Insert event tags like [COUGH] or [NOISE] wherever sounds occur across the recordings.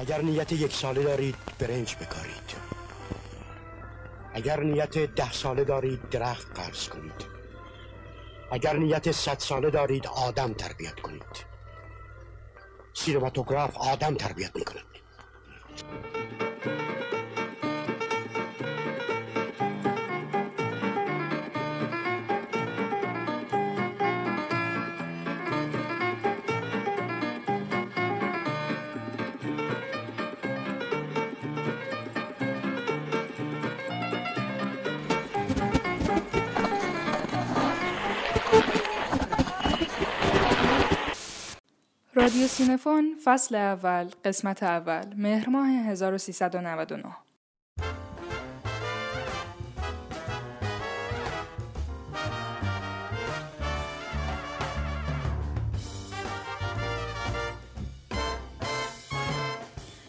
اگر نیت یک ساله دارید برنج بکارید. اگر نیت ده ساله دارید درخت قرض کنید. اگر نیت صد ساله دارید آدم تربیت کنید. سینماتوگراف آدم تربیت می‌کنه رادیو سینفون فصل اول قسمت اول مهر ماه 1399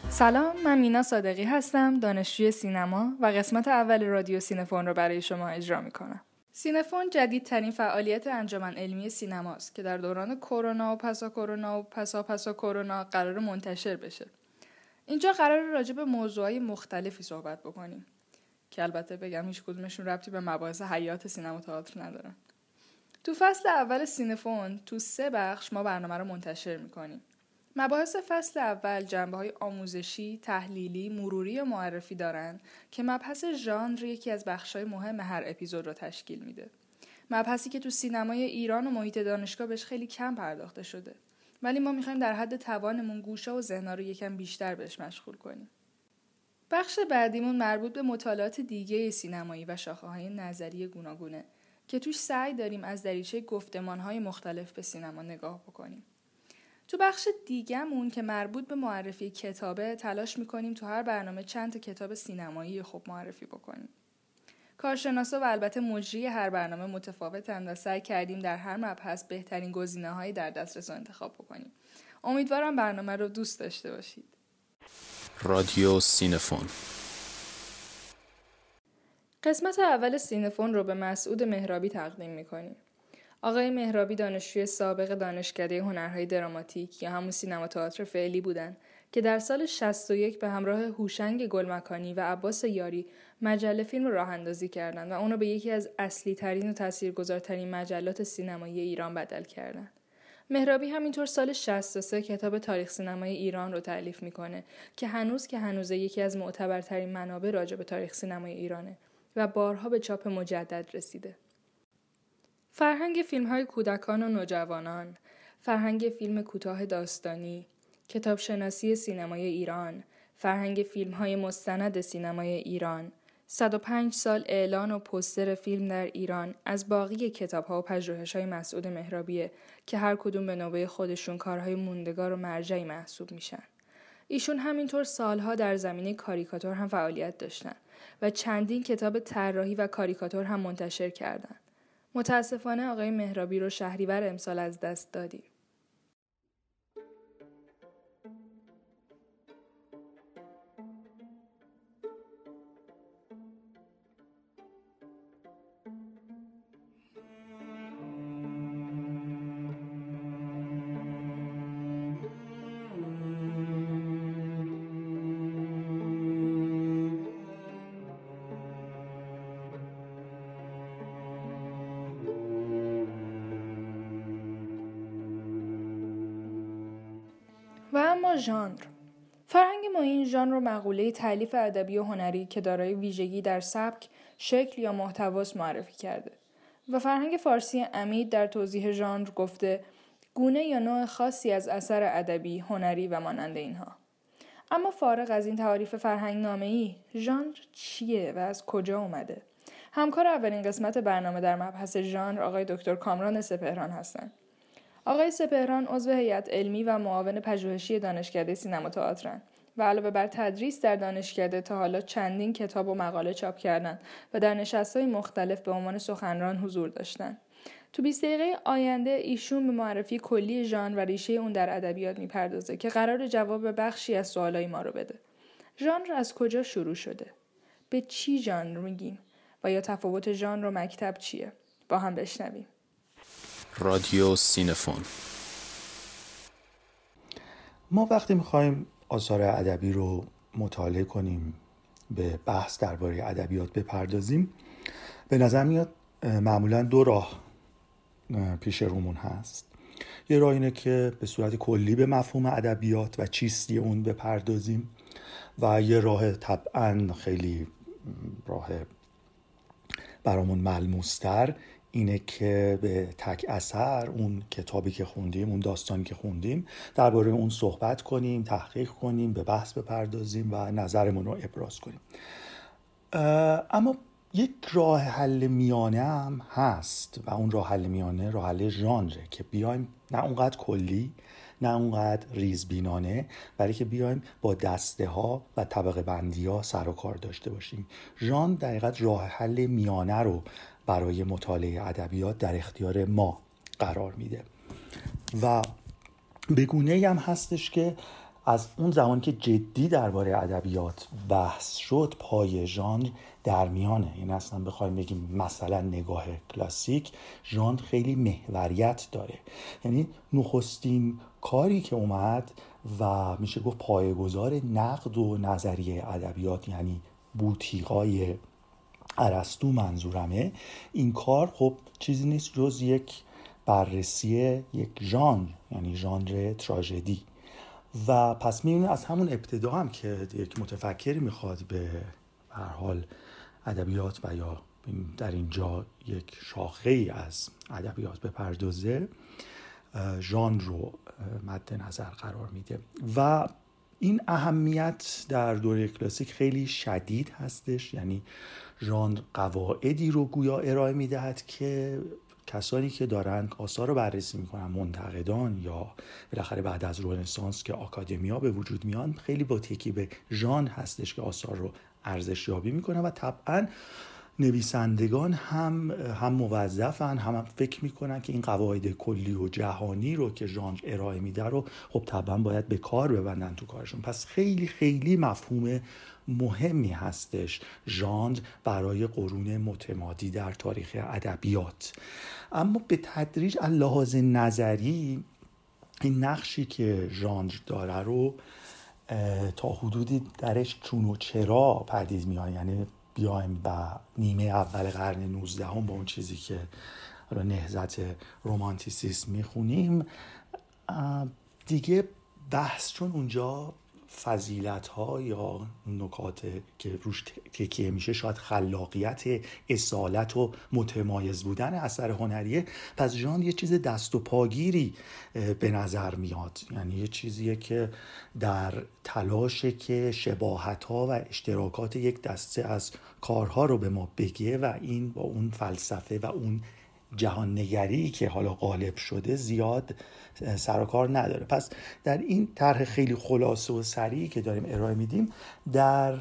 سلام من مینا صادقی هستم دانشجوی سینما و قسمت اول رادیو سینفون رو برای شما اجرا می کنم. سینفون جدیدترین فعالیت انجمن علمی سینماست که در دوران کرونا و پسا کرونا و پسا پسا کرونا قرار منتشر بشه. اینجا قرار راجع به موضوعهای مختلفی صحبت بکنیم که البته بگم هیچ کدومشون ربطی به مباحث حیات سینما تئاتر ندارن. تو فصل اول سینفون تو سه بخش ما برنامه رو منتشر می‌کنیم. مباحث فصل اول جنبه های آموزشی، تحلیلی، مروری و معرفی دارند که مبحث ژانر یکی از بخش های مهم هر اپیزود رو تشکیل میده. مبحثی که تو سینمای ایران و محیط دانشگاه بهش خیلی کم پرداخته شده. ولی ما می‌خوایم در حد توانمون گوشه و ذهنها رو یکم بیشتر بهش مشغول کنیم. بخش بعدیمون مربوط به مطالعات دیگه سینمایی و شاخه های نظری گوناگونه که توش سعی داریم از دریچه گفتمان های مختلف به سینما نگاه بکنیم. تو بخش دیگهمون که مربوط به معرفی کتابه تلاش می‌کنیم تو هر برنامه چند تا کتاب سینمایی خوب معرفی بکنیم. کارشناسا و البته مجری هر برنامه متفاوتن و سعی کردیم در هر مبحث بهترین گزینه هایی در دسترس رو انتخاب بکنیم. امیدوارم برنامه رو دوست داشته باشید. رادیو سینفون قسمت اول سینفون رو به مسعود مهرابی تقدیم می‌کنیم. آقای مهرابی دانشجوی سابق دانشکده هنرهای دراماتیک یا همون سینما تئاتر فعلی بودند که در سال 61 به همراه هوشنگ گلمکانی و عباس یاری مجله فیلم راه اندازی کردند و اونو به یکی از اصلی ترین و تاثیرگذارترین مجلات سینمایی ایران بدل کردند. مهرابی همینطور سال 63 کتاب تاریخ سینمای ایران رو تعلیف می‌کنه که هنوز که هنوز یکی از معتبرترین منابع راجع به تاریخ سینمای ایرانه و بارها به چاپ مجدد رسیده. فرهنگ فیلم های کودکان و نوجوانان، فرهنگ فیلم کوتاه داستانی، کتاب شناسی سینمای ایران، فرهنگ فیلم های مستند سینمای ایران، 105 سال اعلان و پستر فیلم در ایران از باقی کتاب ها و پژوهش های مسعود مهرابیه که هر کدوم به نوبه خودشون کارهای موندگار و مرجعی محسوب میشن. ایشون همینطور سالها در زمینه کاریکاتور هم فعالیت داشتن و چندین کتاب طراحی و کاریکاتور هم منتشر کردند. متاسفانه آقای مهرابی رو شهریور امسال از دست دادیم. ما این ژانر مقوله تعلیف ادبی و هنری که دارای ویژگی در سبک شکل یا محتواست معرفی کرده. و فرهنگ فارسی امید در توضیح ژانر گفته گونه یا نوع خاصی از اثر ادبی هنری و مانند اینها. اما فارغ از این تعاریف فرهنگ نامه ای ژانر چیه و از کجا اومده؟ همکار اولین قسمت برنامه در مبحث ژانر آقای دکتر کامران سپهران هستند آقای سپهران عضو هیئت علمی و معاون پژوهشی دانشکده سینما تئاترن. و علاوه بر تدریس در دانشکده تا حالا چندین کتاب و مقاله چاپ کردند و در نشستهای مختلف به عنوان سخنران حضور داشتند. تو 20 دقیقه آینده ایشون به معرفی کلی ژانر و ریشه اون در ادبیات می‌پردازه که قرار جواب بخشی از سوالای ما رو بده. ژانر از کجا شروع شده؟ به چی ژانر میگیم؟ و یا تفاوت ژانر و مکتب چیه؟ با هم بشنویم. رادیو سینفون ما وقتی می‌خوایم آثار ادبی رو مطالعه کنیم به بحث درباره ادبیات بپردازیم. به نظر میاد معمولا دو راه پیش رومون هست. یه راه اینه که به صورت کلی به مفهوم ادبیات و چیستی اون بپردازیم و یه راه طبعا خیلی راه برامون ملموستر اینه که به تک اثر اون کتابی که خوندیم اون داستانی که خوندیم درباره اون صحبت کنیم تحقیق کنیم به بحث بپردازیم و نظرمون رو ابراز کنیم. اما یک راه حل میانه هم هست و اون راه حل میانه راه حل ژانره که بیایم نه اونقدر کلی نه اونقدر ریزبینانه ولی که بیایم با دسته ها و طبقه بندی ها سر و کار داشته باشیم. ژان دقیقا راه حل میانه رو برای مطالعه ادبیات در اختیار ما قرار میده. و به گونه هم هستش که از اون زمان که جدی درباره ادبیات بحث شد پای ژانر در میانه. این یعنی اصلا بخوایم بگیم مثلا نگاه کلاسیک ژانر خیلی محوریت داره. یعنی نخستین کاری که اومد و میشه گفت پایگذار نقد و نظریه ادبیات یعنی بوتیقای ارسطو منظورمه. این کار خب چیزی نیست جز یک بررسی یک ژانر یعنی ژانر تراژدی. و پس می‌بینید از همون ابتدا هم که یک متفکری می‌خواد به هر حال ادبیات و یا در اینجا یک شاخه ای از ادبیات بپردازه ژانر رو مد نظر قرار میده. و این اهمیت در دوره کلاسیک خیلی شدید هستش. یعنی ژانر قواعدی رو گویا ارائه می‌دهد که کسانی که دارن آثار رو بررسی می‌کنن منتقدان یا بالاخره بعد از رنسانس که آکادمیا به وجود میان خیلی با تکی به ژان هستش که آثار رو ارزش یابی می‌کنن و طبعا نویسندگان هم هم موظفن هم, فکر می‌کنن که این قواعد کلی و جهانی رو که ژانر ارائه میده رو خب طبعا باید به کار ببندن تو کارشون. پس خیلی خیلی مفهوم مهمی هستش ژانر برای قرون متمادی در تاریخ ادبیات. اما به تدریج لحاظ نظری این نقشی که ژانر داره رو تا حدودی درش چون و چرا پدید میاد یعنی بیایم و نیمه اول قرن 19 هم با اون چیزی که نهزت رومانتیسیسم می‌خونیم دیگه بحث چون اونجا فضیلت ها یا نکات که روش تکیه میشه شاید خلاقیت اصالت و متمایز بودن اثر هنریه. پس جان یه چیز دست و پاگیری به نظر میاد. یعنی یه چیزیه که در تلاشه که شباهت ها و اشتراکات یک دسته از کارها رو به ما بگه و این با اون فلسفه و اون جهان نگری که حالا غالب شده زیاد سر و کار نداره. پس در این طرح خیلی خلاصه و سریعی که داریم ارائه میدیم در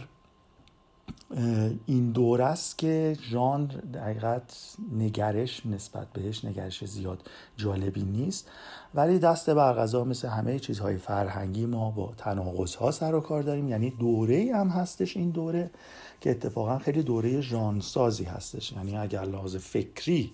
این دور است که ژانر دقیقت نگرش نسبت بهش نگرش زیاد جالبی نیست. ولی دست برغذا مثل همه چیزهای فرهنگی ما با تناقض ها سر و کار داریم. یعنی دوره هم هستش این دوره که اتفاقا خیلی دوره سازی هستش. یعنی اگر لحاظ فکری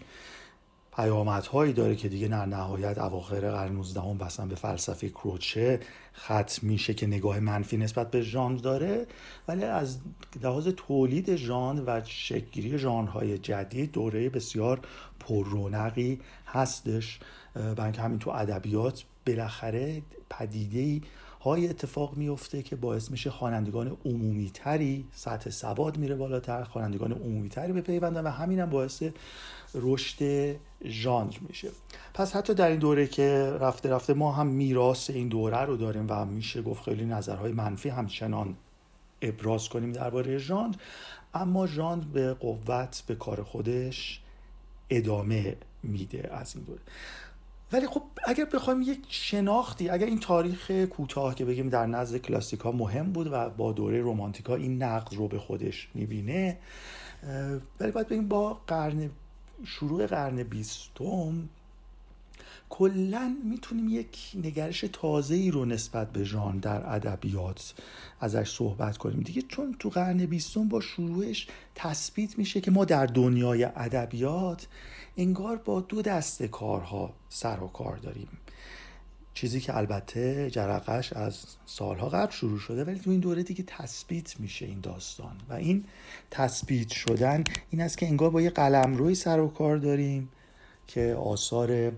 پیامدهایی داره که دیگه در نهایت اواخر قرن 19 هم بسن به فلسفه کروچه ختم میشه که نگاه منفی نسبت به ژانر داره. ولی از لحاظ تولید ژانر و شکلگیری ژانرهای جدید دوره بسیار پررونقی هستش. بنک همین تو ادبیات بالاخره پدیده های اتفاق میفته که باعث میشه خوانندگان عمومی تری سطح سواد میره بالاتر خوانندگان عمومی تری به پیوندن و همین هم باعث رشد ژانر میشه. پس حتی در این دوره که رفته رفته ما هم میراث این دوره رو داریم و میشه گفت خیلی نظرهای منفی همچنان ابراز کنیم درباره ژانر اما ژانر به قوت به کار خودش ادامه میده از این دوره. ولی خب اگر بخوایم یک شناختی اگر این تاریخ کوتاه که بگیم در نزد کلاسیک ها مهم بود و با دوره رومانتیکا این نقد رو به خودش می‌بینه ولی باید بگیم با قرن شروع قرن بیستم کلا می‌تونیم یک نگرش تازه ای رو نسبت به ژان در ادبیات ازش صحبت کنیم. دیگه چون تو قرن بیستم با شروعش تثبیت میشه که ما در دنیای ادبیات انگار با دو دسته کارها سر و کار داریم. چیزی که البته جرقش از سالها قبل شروع شده ولی تو این دوره دیگه تثبیت میشه این داستان. و این تثبیت شدن این است که انگار با یه قلم روی سر و کار داریم که آثار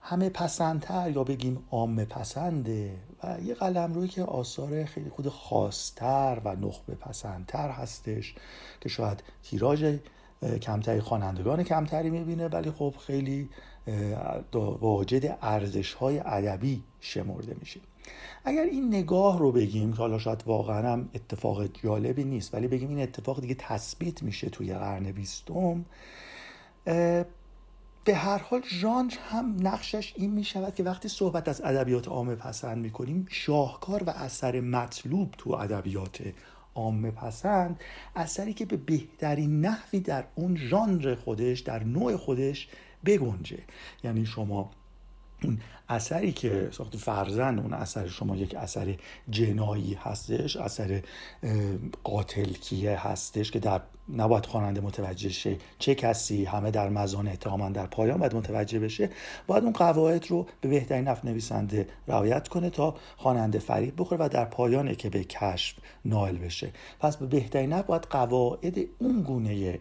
همه پسندتر یا بگیم عام پسنده و یه قلم روی که آثار خیلی خود خاصتر و نخبه پسندتر هستش که شاید تیراژ کمتری خوانندگان کمتری می‌بینه ولی خب خیلی واجد ارزش های ادبی شمرده میشه. اگر این نگاه رو بگیم که حالا شاید واقعا هم اتفاق جالبی نیست ولی بگیم این اتفاق دیگه تثبیت میشه توی قرن بیستم به هر حال ژانر هم نقشش این می شود که وقتی صحبت از ادبیات عامه پسند می کنیم شاهکار و اثر مطلوب تو ادبیات عامه پسند اثری که به بهترین نحوی در اون ژانر خودش در نوع خودش بگنجه. یعنی شما اون اثری که ساخت فرزن اون اثر شما یک اثر جنایی هستش اثر قاتل کیه هستش که در نباید خواننده متوجه شه چه کسی همه در مزان اتهاما در پایان باید متوجه بشه. باید اون قواعد رو به بهترین نفت نویسنده رعایت کنه تا خواننده فریب بخوره و در پایانه که به کشف نائل بشه. پس به بهترین نفت باید قواعد اون گونه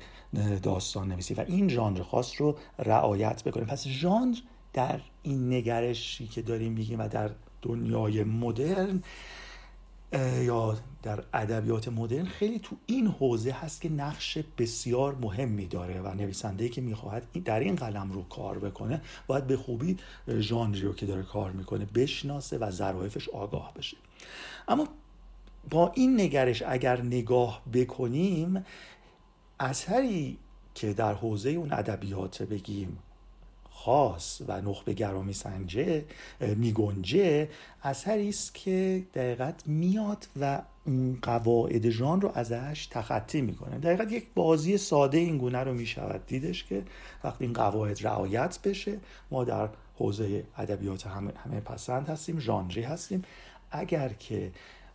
داستان نویسی و این ژانر خاص رو رعایت بکنه. پس ژانر در این نگرشی که داریم میگیم و در دنیای مدرن یا در ادبیات مدرن خیلی تو این حوزه هست که نقش بسیار مهمی داره و نویسنده که می‌خواهد در این قلم رو کار بکنه باید به خوبی ژانری رو که داره کار می‌کنه بشناسه و ظرافش آگاه بشه. اما با این نگرش اگر نگاه بکنیم اثری که در حوزه اون ادبیات بگیم خاص و نخبه گرامی سنجه میگنجه اثری است که دقیقت میاد و اون قواعد ژان رو ازش تخطی می‌کنه. دقیقت یک بازی ساده این گونه رو می‌شود دیدش که وقتی این قواعد رعایت بشه ما در حوزه ادبیات همه, همه پسند هستیم ژانری هستیم. اگر که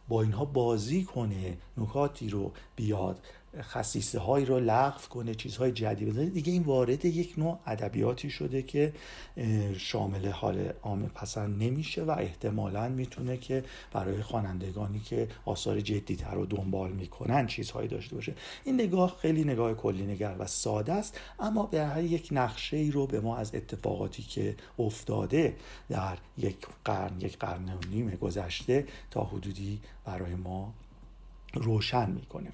با اینها بازی کنه نکاتی رو بیاد خصیصه هایی رو لغو کنه چیزهای جدید بزنه. دیگه این وارد یک نوع ادبیاتی شده که شامل حال عام پسند نمیشه و احتمالا می‌تونه که برای خوانندگانی که آثار جدیتر رو دنبال می‌کنن چیزهایی داشته باشه. این نگاه خیلی نگاه کلی نگر و ساده است اما به هر یک نقشه ای رو به ما از اتفاقاتی که افتاده در یک قرن یک قرن و نیم گذشته تا حدودی برای ما روشن می‌کنه.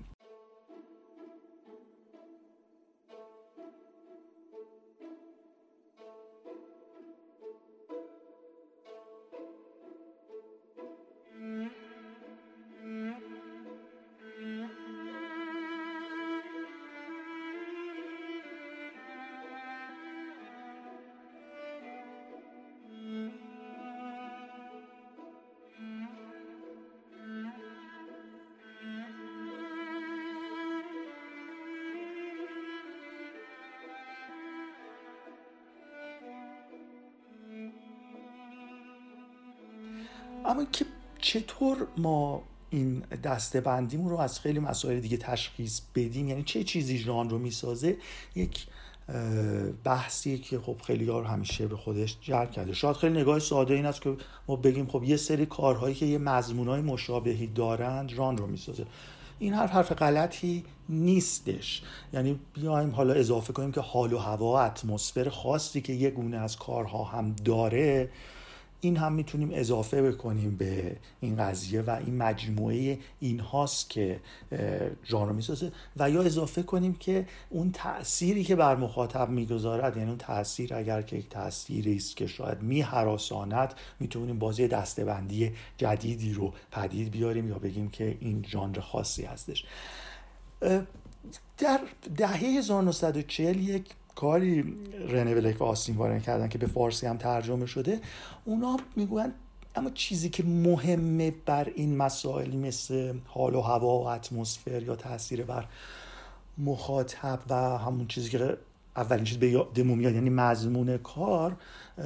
اما که چطور ما این دسته بندیمون رو از خیلی مسائل دیگه تشخیص بدیم؟ یعنی چه چیزی ژان رو می‌سازه؟ یک بحثی که خب خیلی رو همیشه به خودش جلب کرده. شاید خیلی نگاه ساده این است که ما بگیم خب یه سری کارهایی که یه مضمونهای مشابهی دارند ژان رو می‌سازه. این حرف حرف غلطی نیستش. یعنی بیایم حالا اضافه کنیم که حال و هوا اتمسفر خاصی که یه گونه از کارها هم داره این هم می‌تونیم اضافه بکنیم به این قضیه و این مجموعه این هاست که ژانر می‌سازه. و یا اضافه کنیم که اون تأثیری که بر مخاطب می‌گذارد یعنی اون تاثیر اگر که یک تأثیری است که شاید میهراساند می‌تونیم بازی دستبندی جدیدی رو پدید بیاریم یا بگیم که این ژانر خاصی هستش. در دهه 1940 یک کاری رنه بلک و آستین وارن کردن که به فارسی هم ترجمه شده اونا می‌گوین اما چیزی که مهمه بر این مسائلی مثل حال و هوا و اتمسفر یا تاثیر بر مخاطب و همون چیزی که اولین چیز به دمو میاد یعنی مضمون کار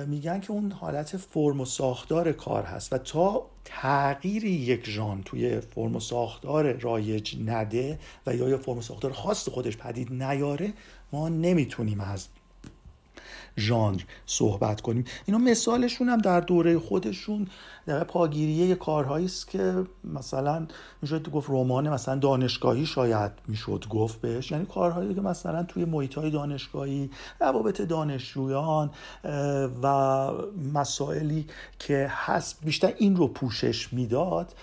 میگن که اون حالت فرم و ساختار کار هست و تا تغییری یک ژان توی فرم و ساختار رایج نده و یا یا فرم و ساختار خاص خودش پدید نیاره ما نمی‌تونیم از ژانر صحبت کنیم. اینا مثالشون هم در دوره خودشون در پاگیریه کارهایی است که مثلا می‌شد گفت رمان مثلا دانشگاهی شاید می‌شد گفت بهش. یعنی کارهایی که مثلا توی محیط های دانشگاهی روابط دانشجویان و مسائلی که هست بیشتر این رو پوشش می‌داد.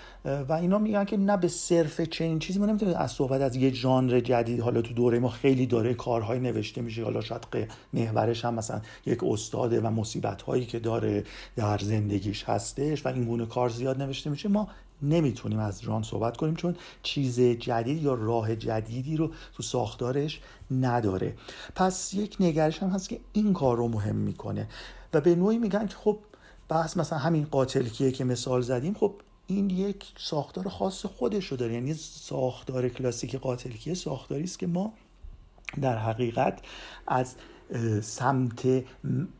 و اینا میگن که نه به صرف چنین چیزی ما نمی‌تونیم از صحبت از یه ژانر جدید حالا تو دوره ما خیلی داره کارهای نوشته میشه حالا شاید محورش هم مثلا یک استاده و مصیبت هایی که داره در زندگیش هستش و این گونه کار زیاد نوشته میشه ما نمی‌تونیم از ژان صحبت کنیم چون چیز جدید یا راه جدیدی رو تو ساختارش نداره. پس یک نگرش هم هست که این کار رو مهم می‌کنه و به نوعی میگن که خب بحث مثلا همین قاتلکیه که مثال زدیم خب این یک ساختار خاص خودش رو داره. یعنی ساختار کلاسیک قاتلکیه ساختاری است که ما در حقیقت از سمت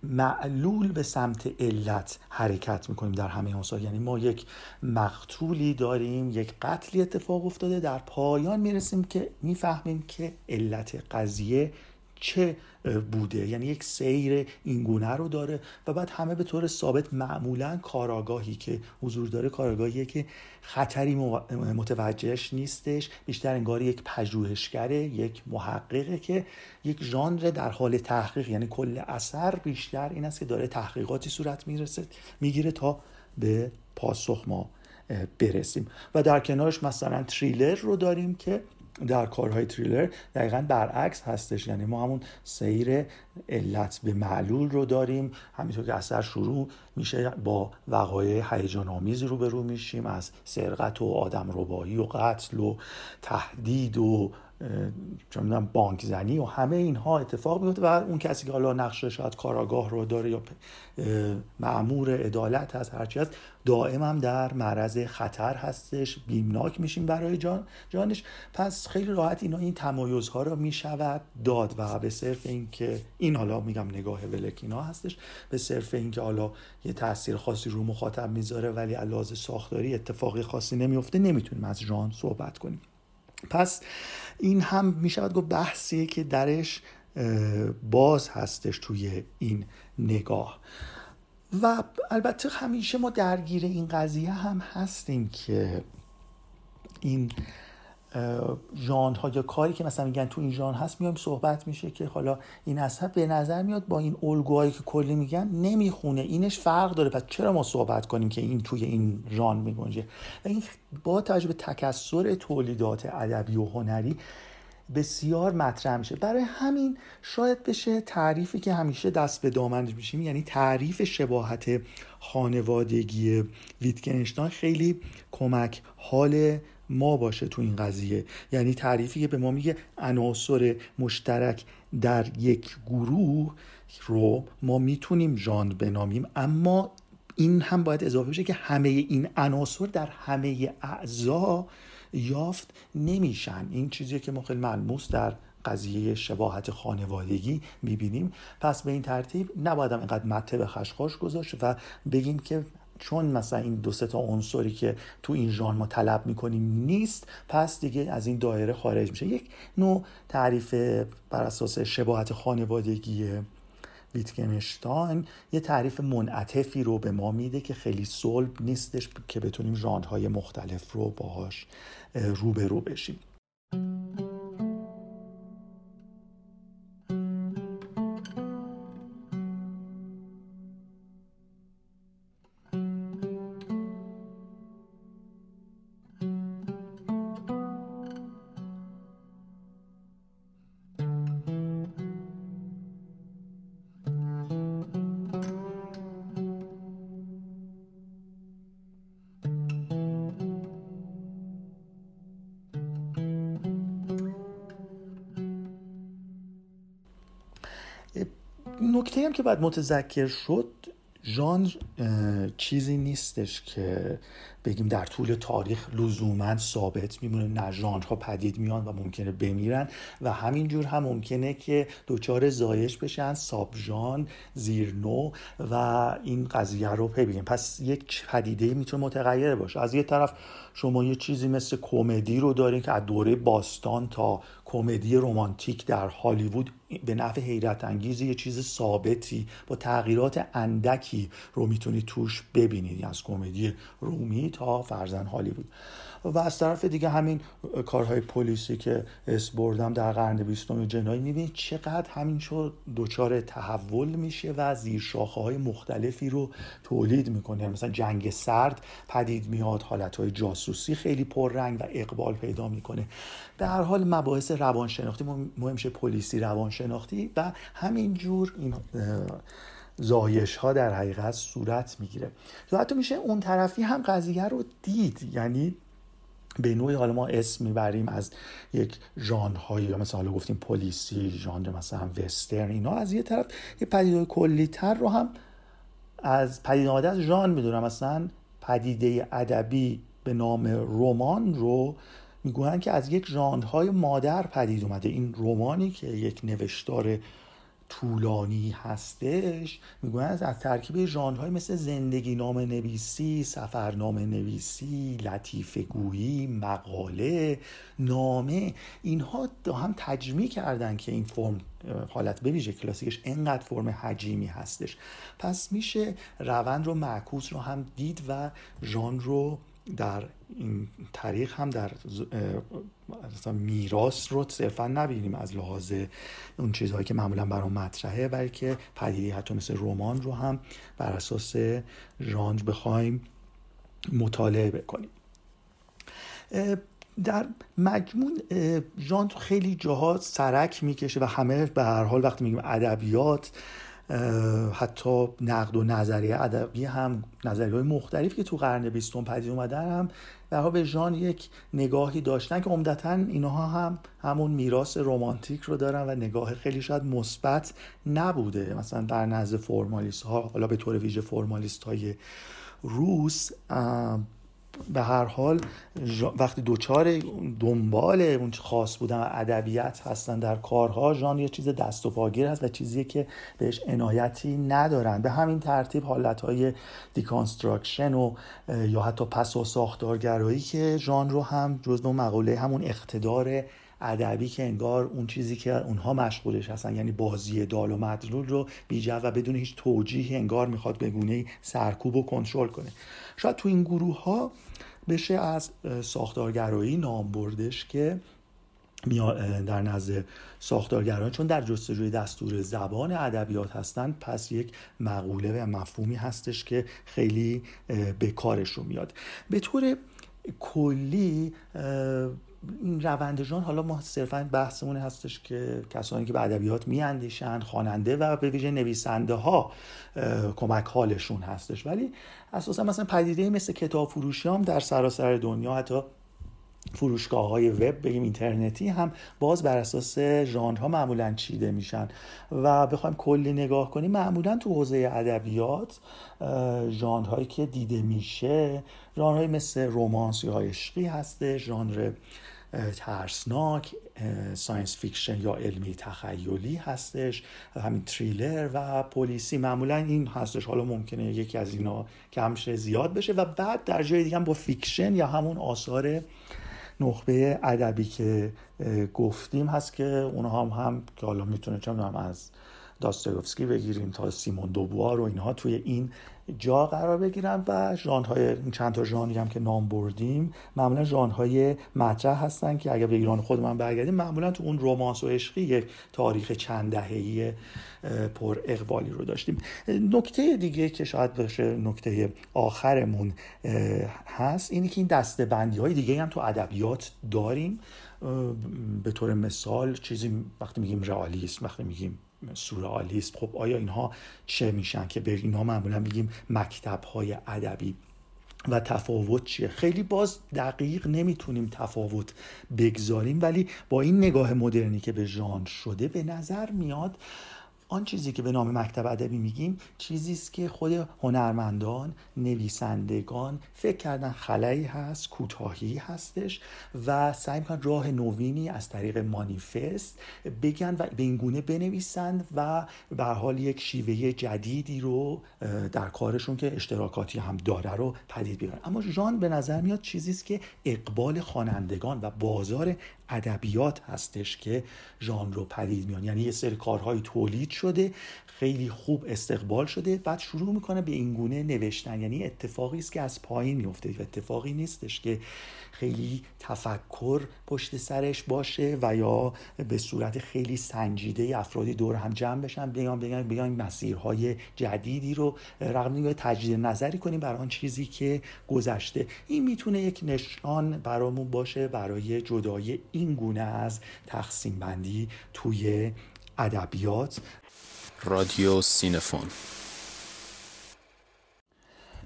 معلول به سمت علت حرکت می‌کنیم در همه اون یعنی ما یک مقتولی داریم یک قتلی اتفاق افتاده در پایان می‌رسیم که می‌فهمیم که علت قضیه چه بوده؟ یعنی یک سیر اینگونه رو داره و بعد همه به طور ثابت معمولا کاراگاهی که حضور داره کاراگاهیه که خطری متوجهش نیستش. بیشتر انگار یک پژوهشگره یک محققه که یک ژانر در حال تحقیق. یعنی کل اثر بیشتر این است که داره تحقیقاتی صورت می‌رسه می‌گیره تا به پاسخ ما برسیم. و در کنارش مثلا تریلر رو داریم که در کارهای تریلر دقیقا برعکس هستش. یعنی ما همون سیر علت به معلول رو داریم. همینطور که اثر شروع میشه با وقایع هیجان آمیزی رو میشیم. از سرقت و آدم ربایی و قتل و تهدید و چون بانک زنی و همه اینها اتفاق میفته و اون کسی که حالا نقشه شاید کاراگاه رو داره یا معمور عدالت هست هرچی هست دائم هم در معرض خطر هستش بیمناک میشیم برای جان جانش. پس خیلی راحت اینا این تمایزها رو می‌شود داد و به صرف اینکه این حالا میگم نگاه ولکینا هستش. به صرف اینکه حالا یه تاثیر خاصی رو مخاطب می‌ذاره ولی علاوه ساختاری اتفاقی خاصی نمیفته نمی‌تونیم از جان صحبت کنیم. پس این هم می شود گفت بحثی که درش باز هستش توی این نگاه. و البته همیشه ما درگیر این قضیه هم هستیم که این ژانر ها یا کاری که مثلا میگن تو این ژانر هست میایم صحبت میشه که حالا این اصلا به نظر میاد با این الگوهایی که کلی میگن نمی‌خونه. اینش فرق داره. پس چرا ما صحبت کنیم که این توی این ژانر میگنجه؟ و این با توجه به تکسر تولیدات ادبی و هنری بسیار مطرح میشه. برای همین شاید بشه تعریفی که همیشه دست به دامن میشیم یعنی تعریف شباهت خانوادگی ویتکنشتاین خیلی کمک حال ما باشه تو این قضیه. یعنی تعریفی که به ما میگه عناصر مشترک در یک گروه رو ما می‌تونیم ژانر بنامیم اما این هم باید اضافه بشه که همه این عناصر در همه اعضا یافت نمیشن. این چیزی که ما خیلی ملموس در قضیه شباهت خانوادگی می‌بینیم. پس به این ترتیب نباید اینقدر مته به خشخاش گذاشت و بگیم که چون مثلا این دو تا عنصری که تو این ژان ما طلب می‌کنیم نیست پس دیگه از این دایره خارج میشه. یک نوع تعریف بر اساس شباهت خانوادگی ویتگنشتاین یه تعریف منعطفی رو به ما میده که خیلی صلب نیستش که بتونیم ژانرهای مختلف رو باهاش روبرو بشیم. باید متذکر شد ژانر چیزی نیستش که بگیم در طول تاریخ لزوما ثابت میمونه. نه ژانرها پدید میان و ممکنه بمیرن و همینجور هم ممکنه که دچار زایش بشن. ساب ژان زیر نو و این قضیه رو ببینیم پس یک پدیده می‌تونه متغیر باشه. از یه طرف شما یه چیزی مثل کمدی رو دارین که از دوره باستان تا کمدی رمانتیک در هالیوود به نفع حیرت انگیزی یه چیز ثابتی با تغییرات اندکی رو می‌تونید توش ببینید از کمدی رومی تا فرزن هالیوود. و از طرف دیگه همین کارهای پلیسی که اس بردم در قرن بیستم جنایی می‌بینید چقدر همین شد دچار تحول میشه و زیر شاخه های مختلفی رو تولید می‌کنه. مثلا جنگ سرد پدید میاد حالت های جاسوسی خیلی پررنگ و اقبال پیدا می‌کنه. به هر حال مباحث روانشناختی مهم شه پلیسی روانشناختی و همینجور این زایش ها در حقیقت صورت می‌گیره. یا حتی میشه اون طرفی هم قضیه رو دید. یعنی به نوعی حالا ما اسم می‌بریم از یک ژانرهایی یا مثلا حالا گفتیم پلیسی ژانر مثلا وسترن اینا از یه طرف یه پدیده کلی تر رو هم از پدیده آمده از ژان می‌دونم. مثلا پدیده ادبی به نام رمان رو می‌گویند که از یک ژانرهای مادر پدید اومده. این رومانی که یک نوشتار طولانی هستش می‌گویند از ترکیب ژانرهای مثل زندگی نام نویسی سفرنامه نویسی لطیفه گویی مقاله نامه اینها هم تجمیع کردن که این فرم حالت بویژه کلاسیکش انقدر فرم حجیمی هستش. پس میشه روند رو معکوس رو هم دید و ژانر رو در این طریق هم در میراث رو صرفا نبینیم از لحاظ اون چیزهایی که معمولا برام مطرحه بلکه پدیده حتی مثل رمان رو هم بر اساس ژانر بخوایم مطالعه بکنیم. در مجموع ژانر خیلی جاها سرک می‌کشه و همه به هر حال وقتی میگیم ادبیات حتی نقد و نظریه ادبی هم نظریه مختلفی که تو قرن بیستم پدید اومدن هم در به ژان یک نگاهی داشتن که عمدتا اینها هم همون میراث رمانتیک رو دارن و نگاه خیلی شاید مثبت نبوده. مثلا در نزد فرمالیست ها حالا به طور ویژه فرمالیست های روس به هر حال وقتی دوچار دنبال اون خاص بودن و ادبیت هستن در کارها ژان یه چیز دست و پاگیر هست و چیزی که بهش عنایتی ندارن. به همین ترتیب حالتهای deconstruction و یا حتی پسا ساختارگرایی که ژانر رو هم جزو مقوله همون اقتدار ادبی که انگار اون چیزی که اونها مشغولش هستن یعنی بازی دال و مدلول رو بیجا و بدون هیچ توجیهی انگار می‌خواد به گونه سرکوب و کنترل کنه. شاید تو این گروه ها بشه از ساختارگرایی نام بردش که در نزد ساختارگران چون در جستجوی دستور زبان ادبیات هستند پس یک مقوله و مفهومی هستش که خیلی به کارش رو میاد. به طور کلی این روندجان حالا ما صرفا بحثمون هستش که کسانی که به ادبیات میاندیشن خواننده و به ویژه نویسنده ها کمک حالشون هستش. ولی اساسا مثلا پدیده مثل کتاب فروشی هم در سراسر دنیا حتی فروشگاه های وب بگیم اینترنتی هم باز بر اساس ژانرها معمولا چیده میشن. و بخوایم کلی نگاه کنیم معمولا تو حوزه ادبیات ژانرهایی که دیده میشه ژانرهایی مثل romance یا عشقی هستش ژانر ترسناک science fiction یا علمی تخیلی هستش. همین تریلر و پلیسی معمولا این هستش. حالا ممکنه یکی از اینا کم بشه زیاد بشه و بعد در جای دیگه با fiction یا همون آثار نخبه ادبی که گفتیم هست که اونها هم, هم که حالا می‌تونه چه از داستایوفسکی بگیریم تا سیمون دوبوار و اینها توی این جا قرار بگیرن و ژانرهای چند تا ژانری هم که نام بردیم معمولا ژانرهای مطرح هستن که اگر به ایران خودمان برگردیم معمولا تو اون romance و عشقی یک تاریخ چند دهه‌ای پر اقبالی رو داشتیم. نکته دیگه که شاید باشه نکته آخرمون هست اینه که این دسته های دیگه هم تو ادبیات داریم. به طور مثال چیزی وقتی میگیم رئالیسم وقتی میگیم سورئالیست خب آیا اینها چه میشن که به اینها معمولا میگیم مکتب های ادبی و تفاوت چیه؟ خیلی باز دقیق نمی‌تونیم تفاوت بگذاریم ولی با این نگاه مدرنی که به ژانر شده به نظر میاد آن چیزی که به نام مکتب ادبی میگیم چیزی است که خود هنرمندان نویسندگان فکر کردن خلایی هست کوتاهی هستش و سعی می‌کنن راه نوینی از طریق مانیفست بگن و به این گونه بنویسند و به حال یک شیوه جدیدی رو در کارشون که اشتراکاتی هم داره رو پدید بیارن. اما ژان به نظر میاد چیزی است که اقبال خوانندگان و بازار ادبیات هستش که ژان رو پدید میان. یعنی یه سری کارهای تولید شده خیلی خوب استقبال شده بعد شروع می‌کنه به این گونه نوشتن. یعنی اتفاقی است که از پایین میفته اتفاقی نیستش که خیلی تفکر پشت سرش باشه و یا به صورت خیلی سنجیده افرادی دور هم جمع بشن بیان بگن بیان مسیرهای جدیدی رو رقم تجدید نظری کنیم برای آن چیزی که گذشته. این می‌تونه یک نشان برامون باشه برای جدای این گونه از تقسیم بندی توی ادبیات. رادیو سینفون.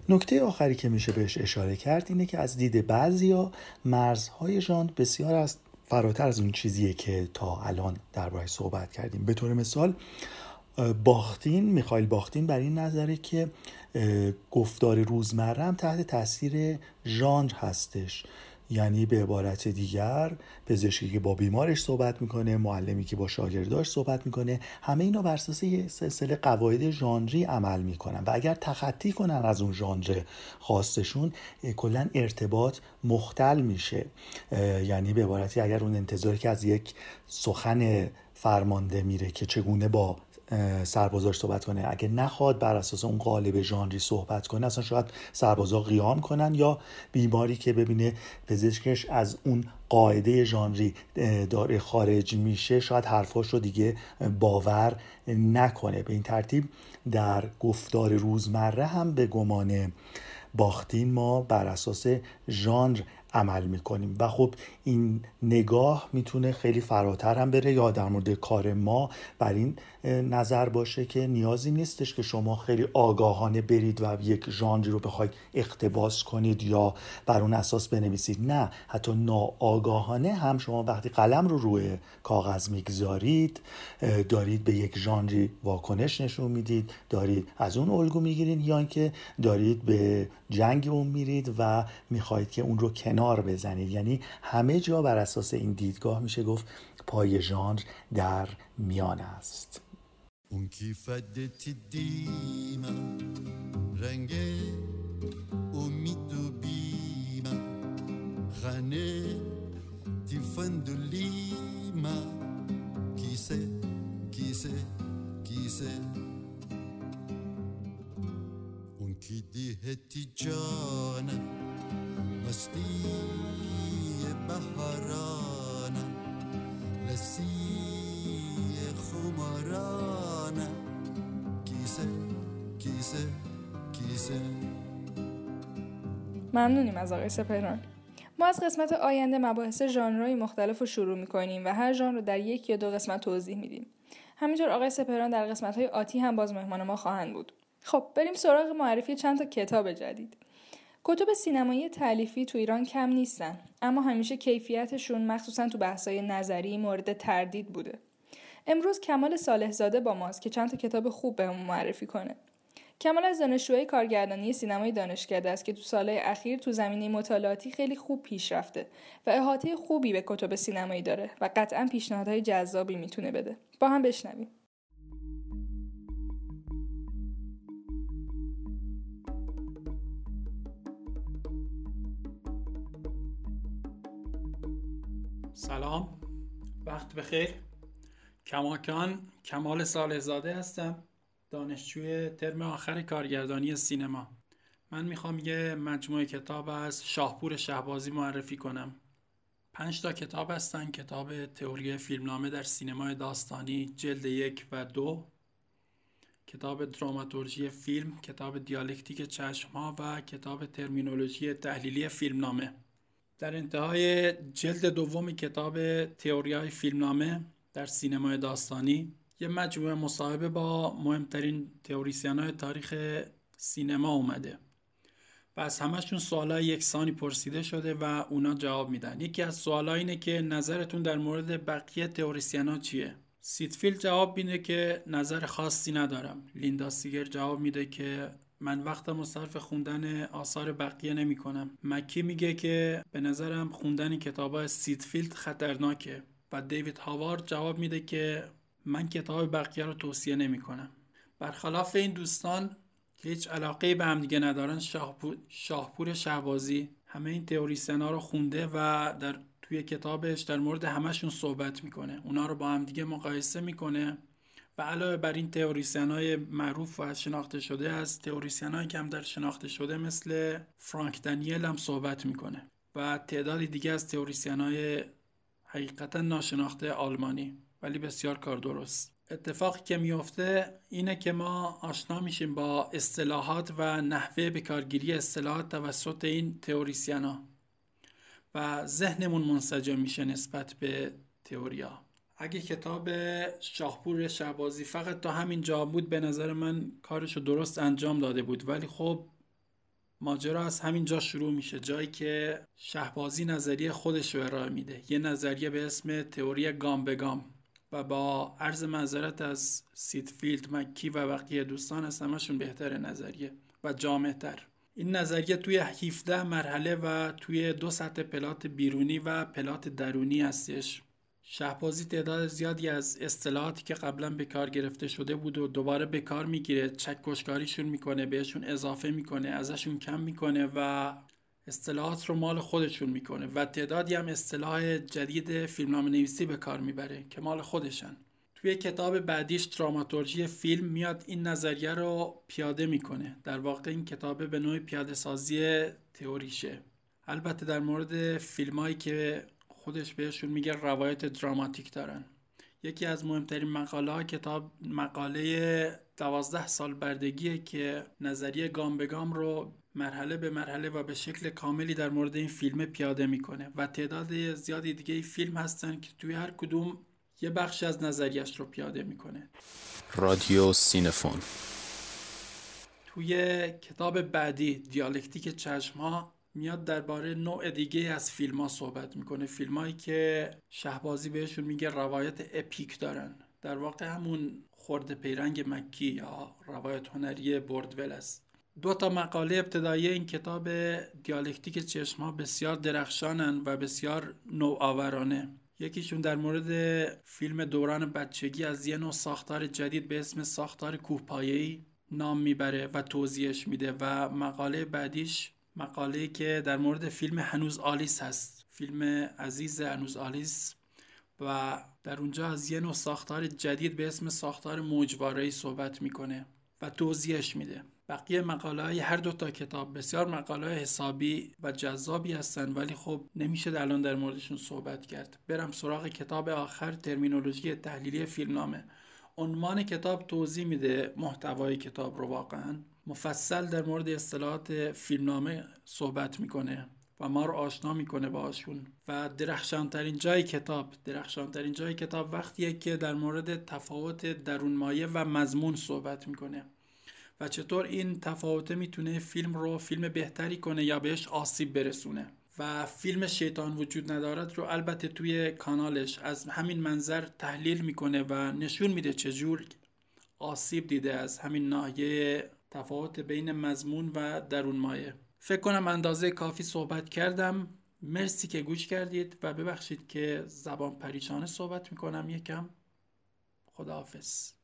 نکته آخری که میشه بهش اشاره کرد اینه که از دید بعضیا مرزهای ژانر بسیار از فراتر از اون چیزیه که تا الان درباره صحبت کردیم. به طور مثال باختین میخایل باختین بر این نظره که گفتار روزمره هم تحت تاثیر ژانر هستش. یعنی به عبارت دیگر پزشکی که با بیمارش صحبت می‌کنه معلمی که با شاگرداش صحبت می‌کنه همه اینا بر اساس یه سلسله قواعد ژانری عمل می‌کنن. و اگر تخطی کنن از اون ژانر خاصشون کلا ارتباط مختل میشه. یعنی به عبارتی اگر اون انتظاری که از یک سخن فرمانده میره که چگونه با سربازاش صحبت کنه. اگه نخواد بر اساس اون قالب ژانری صحبت کنه اصلا شاید سربازا قیام کنن یا بیماری که ببینه پزشکش از اون قاعده ژانری داره خارج میشه شاید حرفاش رو دیگه باور نکنه. به این ترتیب در گفتار روزمره هم به گمان باختین ما بر اساس ژانر عمل می‌کنیم. و خب این نگاه می‌تونه خیلی فراتر هم بره یا در مورد کار ما بر این نظر باشه که نیازی نیستش که شما خیلی آگاهانه برید و یک ژانری رو بخواید اقتباس کنید یا بر اون اساس بنویسید. نه حتی ناآگاهانه هم شما وقتی قلم رو روی کاغذ می‌گذارید دارید به یک ژانری واکنش نشون می‌دید دارید از اون الگو می‌گیرید یا اینکه دارید به جنگ اون میرید و می‌خواهید که اون رو کنار بزنید. یعنی همه جا بر اساس این دیدگاه میشه گفت پای ژانر در میان است. اون کیفدت دیما رنگ امید و بیما غنه تیفند لیما کیسه کیسه کیسه. اون کی دیهتی جانه مستی بهارانه لسی خمارانه. کیسه کیسه کیسه. ممنونیم از آقای سپران ما از قسمت آینده مباحث ژانرهای مختلف رو شروع می‌کنیم و هر ژانر رو در یک یا دو قسمت توضیح میدیم. همینطور آقای سپران در قسمت های آتی هم باز مهمان ما خواهند بود. خب بریم سراغ معرفی چند تا کتاب جدید. کتب سینمایی تعلیفی تو ایران کم نیستن اما همیشه کیفیتشون مخصوصا تو بحثای نظری مورد تردید بوده. امروز کمال صالح زاده با ماست که چند تا کتاب خوب بهمون معرفی کنه. کمال از دانشجوهای کارگردانی سینمای دانشکده است که تو سالهای اخیر تو زمینه مطالعاتی خیلی خوب پیش رفته و احاطه خوبی به کتب سینمایی داره و قطعا پیشنهادهای جذابی می‌تونه بده. با هم بشنویم. سلام. وقت بخیر. کماکان کمال سالزاده هستم. دانشجوی ترم آخر کارگردانی سینما. من می‌خوام یه مجموعه کتاب از شاهپور شهبازی معرفی کنم. پنج تا کتاب هستن. کتاب تئوری فیلمنامه در سینمای داستانی جلد یک و دو. کتاب دراماتورژی فیلم کتاب دیالکتیک چشمها و کتاب ترمینولوژی تحلیلی فیلمنامه. در انتهای جلد دوم کتاب تئوریای فیلمنامه در سینمای داستانی یه مجموعه مصاحبه با مهمترین تئوریسین های تاریخ سینما اومده و از همشون سوالای یکسانی پرسیده شده و اونا جواب میدن. یکی از سوالا اینه که نظرتون در مورد بقیه تئوریسین ها چیه؟ سید فیلد جواب میده که نظر خاصی ندارم. لیندا سیگر جواب میده که من وقتم و صرف خوندن آثار بقیه نمی کنم مکی میگه که به نظرم خوندن کتاب سید فیلد خطرناکه و دیوید هاوارد جواب میده که من کتاب بقیه رو توصیه نمی کنم برخلاف این دوستان که هیچ علاقه به هم دیگه ندارن. شاهپور, شاهپور شهبازی همه این تئوریسین ها رو خونده و در توی کتابش در مورد همشون صحبت می‌کنه. اونا رو با هم دیگه مقایسه می‌کنه. و علاوه بر این تئوریسین های معروف و شناخته شده از تئوریسین های در شناخته شده مثل فرانک دانیل هم صحبت می‌کنه و تعدادی دیگه از تئوریسین های حقیقتا ناشناخته آلمانی ولی بسیار کار درست. اتفاقی که میفته اینه که ما آشنا میشیم با اصطلاحات و نحوه بکارگیری اصطلاحات توسط این تئوریسین ها و ذهنمون منسجم میشه نسبت به تئوریا. اگه کتاب شاهپور شهبازی فقط تا همین جا بود به نظر من کارشو درست انجام داده بود. ولی خب ماجرا از همین جا شروع میشه. جایی که شهبازی نظریه خودش رو ارائه میده. یه نظریه به اسم تئوری گام به گام و با عرض معذرت از سید فیلد مکی و بقیه دوستان از همشون بهتر نظریه و جامعتر. این نظریه توی 17 مرحله و توی دو سطح plot بیرونی و plot درونی هستش. شهبازی تعداد زیادی از اصطلاحاتی که قبلا به کار گرفته شده بود و دوباره به کار می‌گیره چکشکاریشون می‌کنه بهشون اضافه می‌کنه ازشون کم می‌کنه و اصطلاحات رو مال خودشون می‌کنه و تعدادی هم اصطلاح جدید فیلمنامه نویسی به کار می‌بره که مال خودشن. توی کتاب بعدیش دراماتورژی فیلم میاد این نظریه رو پیاده می‌کنه. در واقع این کتابه به نوع پیاده سازی تئوریشه. البته در مورد فیلمایی که خودش بهشون میگه روایت دراماتیک دارن. یکی از مهمترین مقاله ها کتاب مقاله دوازده سال بردگیه که نظریه گام به گام رو مرحله به مرحله و به شکل کاملی در مورد این فیلم پیاده می‌کنه و تعداد زیادی دیگه فیلم هستن که توی هر کدوم یه بخش از نظریش رو پیاده می‌کنه. رادیو سینفون. توی کتاب بعدی دیالکتیک چشم ها میاد درباره نوع دیگه از فیلم ها صحبت می‌کنه. فیلم هایی که شهبازی بهشون میگه روایت اپیک دارن. در واقع همون خورده پیرنگ مکی یا روایت هنری بردول است. دو تا مقاله ابتدایی این کتاب دیالکتیک چشم ها بسیار درخشانن و بسیار نوآورانه. یکیشون در مورد فیلم دوران بچگی از یه نوع ساختار جدید به اسم ساختار کوهپایه‌ای نام می‌بره و توضیحش میده و مقاله بعدیش مقاله که در مورد فیلم هنوز آلیس هست. فیلم عزیز هنوز آلیس. و در اونجا از یه نوع ساختار جدید به اسم ساختار موجوارهی صحبت می‌کنه و توضیحش میده. بقیه مقاله های هر دو تا کتاب بسیار مقاله حسابی و جذابی هستن ولی خب نمیشه الان در موردشون صحبت کرد. برم سراغ کتاب آخر ترمینولوژی تحلیلی فیلمنامه. عنوان کتاب توضیح میده محتوای کتاب رو واقعا. مفصل در مورد اصطلاحات فیلمنامه صحبت می‌کنه و ما رو آشنا می‌کنه باشون و درخشانترین جای کتاب درخشانترین جای کتاب وقتیه که در مورد تفاوت درون مایه و مضمون صحبت می‌کنه. و چطور این تفاوته می‌تونه فیلم رو فیلم بهتری کنه یا بهش آسیب برسونه. و فیلم شیطان وجود ندارد رو البته توی کانالش از همین منظر تحلیل می‌کنه و نشون میده چجور آسیب دیده از همین ناحیه تفاوت بین مضمون و درون مایه. فکر کنم اندازه کافی صحبت کردم. مرسی که گوش کردید و ببخشید که زبان پریشانه صحبت می‌کنم یکم. خداحافظ.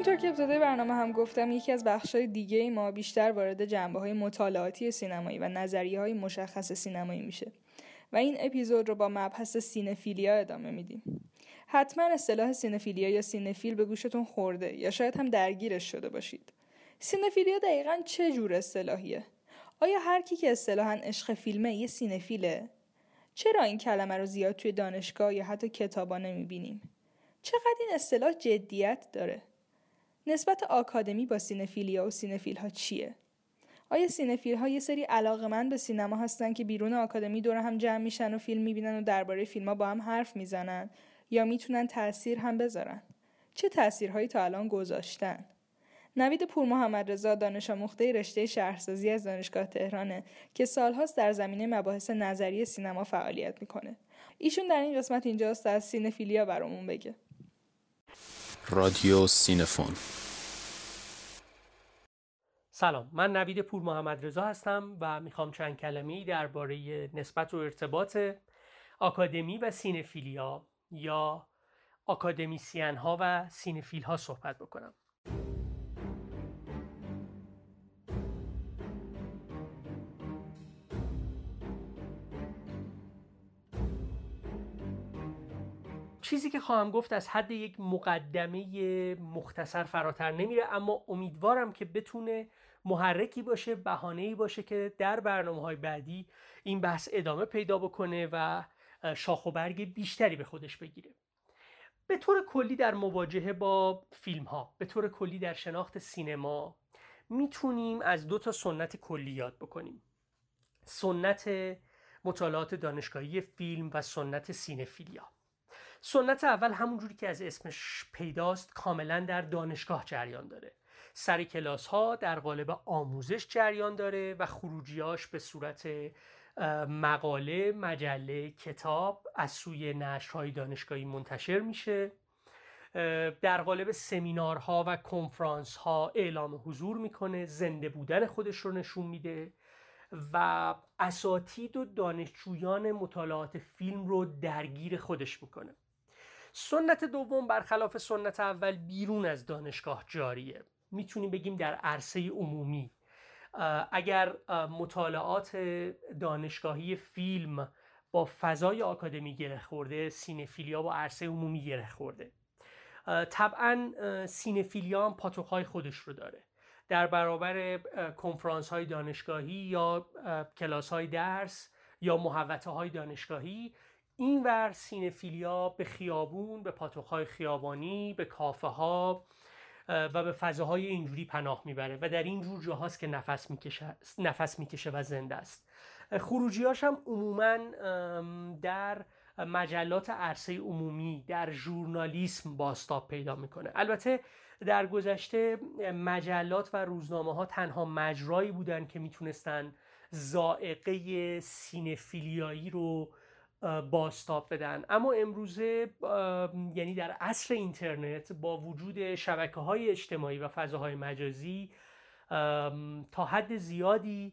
همونطور که ابتدای برنامه هم گفتم یکی از بخشهای دیگه ما بیشتر وارد جنبه های مطالعاتی سینمایی و نظریه های مشخص سینمایی میشه و این اپیزود رو با مبحث سینفیلیا ادامه میدیم. حتما اصطلاح سینفیلیا یا سینفیل به گوشتون خورده یا شاید هم درگیرش شده باشید. سینفیلیا دقیقا چه جور اصطلاحیه؟ آیا هر کی که اصطلاحا عشق فیلمه یه سینفیله؟ چرا این کلمه رو زیاد توی دانشگاه یا حتی کتابا نمی‌بینیم؟ چقدر این اصطلاح جدیت داره؟ نسبت آکادمی با سینفیلیا و سینفیل ها چیه؟ آیا سینفیل ها یه سری علاقه‌مند به سینما هستن که بیرون آکادمی دور هم جمع میشن و فیلم می‌بینن و درباره فیلم ها با هم حرف می‌زنن یا می‌تونن تاثیر هم بذارن؟ چه تاثیرهایی تا الان گذاشتن؟ نوید پور محمد رضا دانش آموخته رشته شهرسازی از دانشگاه تهرانه که سالهاست در زمینه مباحث نظری سینما فعالیت می‌کنه. ایشون در این قسمت اینجاست از سینفیلیا برامون بگه. رادیو سینفون. سلام من نوید پور محمد رضا هستم و می‌خوام چند کلمه درباره نسبت و ارتباط آکادمی و سینفیلیا یا آکادمیسین ها و سینفیل ها صحبت بکنم. چیزی که خواهم گفت از حد یک مقدمه مختصر فراتر نمیره اما امیدوارم که بتونه محرکی باشه بهانه‌ای باشه که در برنامه های بعدی این بحث ادامه پیدا بکنه و شاخ و برگ بیشتری به خودش بگیره. به طور کلی در مواجهه با فیلم ها به طور کلی در شناخت سینما می‌تونیم از دو تا سنت کلی یاد بکنیم. سنت مطالعات دانشگاهی فیلم و سنت سینفیلیا. سنت اول همونجوری که از اسمش پیداست کاملا در دانشگاه جریان داره. سر کلاس ها در قالب آموزش جریان داره و خروجیاش به صورت مقاله، مجله، کتاب از سوی نشرهای دانشگاهی منتشر میشه. در قالب سمینارها و کنفرانس ها اعلام حضور می‌کنه زنده بودن خودش رو نشون میده و اساتید و دانشجویان مطالعات فیلم رو درگیر خودش می‌کنه. سنت دوم برخلاف سنت اول بیرون از دانشگاه جاریه. می‌تونیم بگیم در عرصه عمومی. اگر مطالعات دانشگاهی فیلم با فضای آکادمی گره خورده سینفیلیا با عرصه عمومی گره خورده. طبعا سینفیلیا هم پاتوخهای خودش رو داره. در برابر کنفرانس های دانشگاهی یا کلاس های درس یا محوطه های دانشگاهی این ور سینفیلیا به خیابون به پاتوخهای خیابانی به کافه ها و به فضاهای اینجوری پناه می‌بره و در این جور جاهاست که نفس می‌کشه نفس می‌کشه و زنده است. خروجیاش هم عموما در مجلات عرصه عمومی در ژورنالیسم باستاب پیدا می‌کنه. البته در گذشته مجلات و روزنامه ها تنها مجرایی بودن که می‌تونستن زائقه سینفیلیایی رو باستاب بدن. اما امروزه یعنی در عصر اینترنت با وجود شبکه های اجتماعی و فضاهای مجازی تا حد زیادی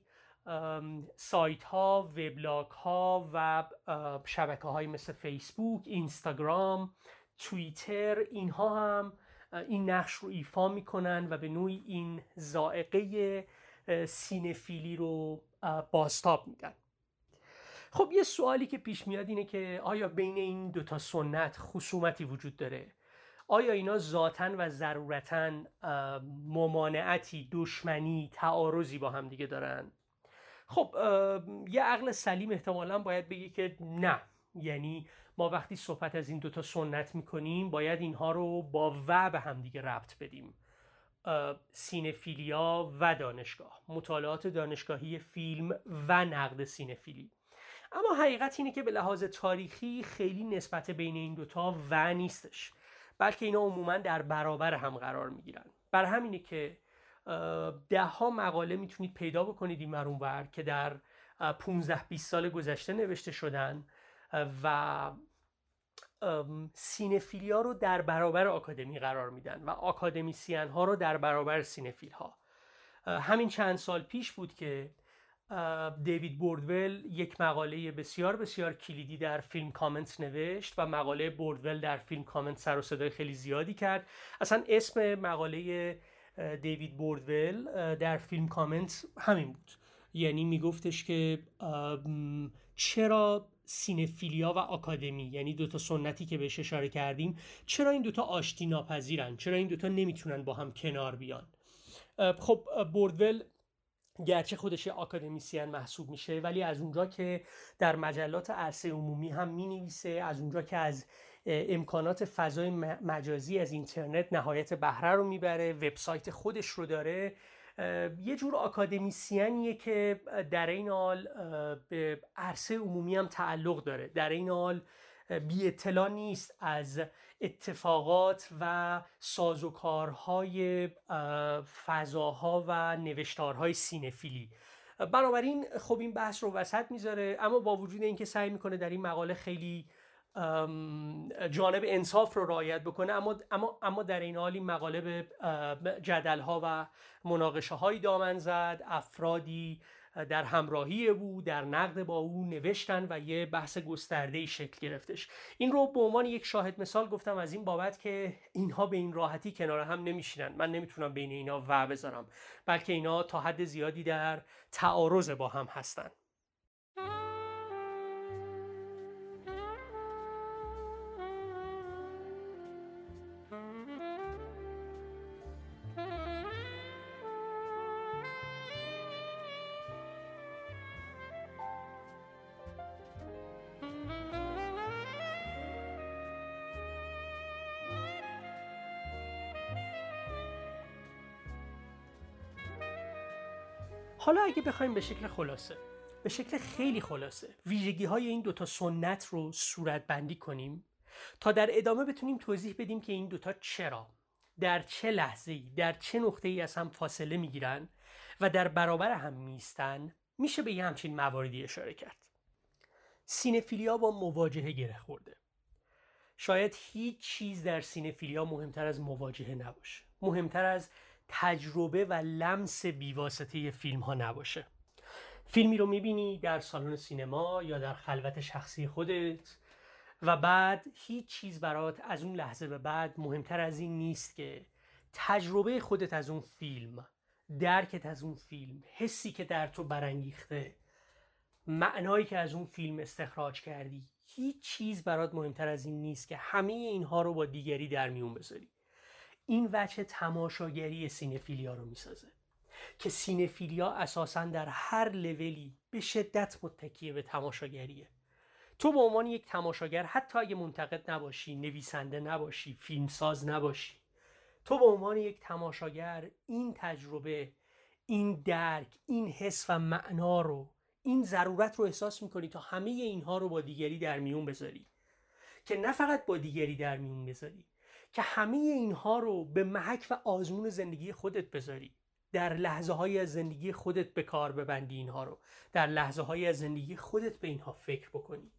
سایت ها وبلاگ ها و شبکه های مثل فیسبوک اینستاگرام توییتر اینها هم این نقش رو ایفا می‌کنن و به نوعی این زائقه سینفیلی رو باستاب میدن. خب یه سوالی که پیش میاد اینه که آیا بین این دوتا سنت خصومتی وجود داره؟ آیا اینا ذاتا و ضرورتا ممانعتی دشمنی تعارضی با هم دیگه دارن؟ خب یه عقل سلیم احتمالا باید بگه که نه. یعنی ما وقتی صحبت از این دوتا سنت می‌کنیم باید اینها رو با و به هم دیگه ربط بدیم. سینفیلیا و دانشگاه. مطالعات دانشگاهی فیلم و نقد سینفیلی. اما حقیقت اینه که به لحاظ تاریخی خیلی نسبت بین این دوتا و نیستش. بلکه اینا عموما در برابر هم قرار می‌گیرن. بر همینه که ده ها مقاله می‌تونید پیدا بکنید این مرون که در 15 20 سال گذشته نوشته شدن و سینفیلیا رو در برابر آکادمی قرار میدن و آکادمیسین ها رو در برابر سینفیل ها همین چند سال پیش بود که دیوید بوردول یک مقاله بسیار بسیار کلیدی در Film Comment نوشت و مقاله بوردول در Film Comment سر و صدای خیلی زیادی کرد. اصلا اسم مقاله دیوید بوردول در فیلم کامنت همین بود. یعنی میگفتش که چرا سینفیلیا و آکادمی یعنی دوتا سنتی که بهش اشاره کردیم چرا این دوتا آشتی ناپذیرن؟ چرا این دوتا نمی‌تونن با هم کنار بیان؟ خب بوردول گرچه خودش آکادمیسیان محسوب میشه ولی از اونجا که در مجلات عرصه عمومی هم می نویسه از اونجا که از امکانات فضای مجازی از اینترنت نهایت بهره رو می‌بره وبسایت خودش رو داره یه جور آکادمیسیانیه که در این حال به عرصه عمومی هم تعلق داره. در این حال بی اطلاع نیست از اتفاقات و سازوکارهای فضاها و نوشتارهای سینفیلی. بنابراین خب این بحث رو وسط می‌ذاره اما با وجود اینکه سعی می‌کنه در این مقاله خیلی جانب انصاف رو رعایت بکنه اما اما اما در این حال این مقاله به جدل ها و مناقشه های دامن زد افرادی در همراهی او در نقد با او نوشتن و یه بحث گسترده شکل گرفتش. این رو به عنوان یک شاهد مثال گفتم از این بابت که اینها به این راحتی کنار هم نمیشینن. من نمی‌تونم بین اینا و بذارم بلکه اینا تا حد زیادی در تعارض با هم هستن. حالا اگه بخوایم به شکل خلاصه به شکل خیلی خلاصه ویژگی های این دوتا سنت رو صورت بندی کنیم تا در ادامه بتونیم توضیح بدیم که این دوتا چرا در چه لحظه ای در چه نقطه ای از هم فاصله می‌گیرن و در برابر هم میستن میشه به یه همچین مواردی اشاره کرد. سینفیلیا با مواجهه گره خورده. شاید هیچ چیز در سینفیلیا مهمتر از مواجهه نباشه. مهمتر از تجربه و لمس بیواسطه فیلم ها نباشه. فیلمی رو می‌بینی در سالن سینما یا در خلوت شخصی خودت و بعد هیچ چیز برات از اون لحظه به بعد مهمتر از این نیست که تجربه خودت از اون فیلم درکت از اون فیلم حسی که در تو برانگیخته معنایی که از اون فیلم استخراج کردی هیچ چیز برات مهمتر از این نیست که همه اینها رو با دیگری در میون بذاری. این وجه تماشاگری سینفیلیا رو می‌سازه که سینفیلیا اساسا در هر لولی به شدت متکیه به تماشاگریه. تو به عنوان یک تماشاگر حتی اگه منتقد نباشی نویسنده نباشی فیلمساز نباشی تو به عنوان یک تماشاگر این تجربه این درک این حس و معنا رو این ضرورت رو احساس می‌کنی تا همه اینها رو با دیگری در میون بذاری. که نه فقط با دیگری در میون بذاری که همه اینها رو به محک و آزمون زندگی خودت بذاری. در لحظه های زندگی خودت به کار ببندی اینها رو. در لحظه های زندگی خودت به اینها فکر بکنی.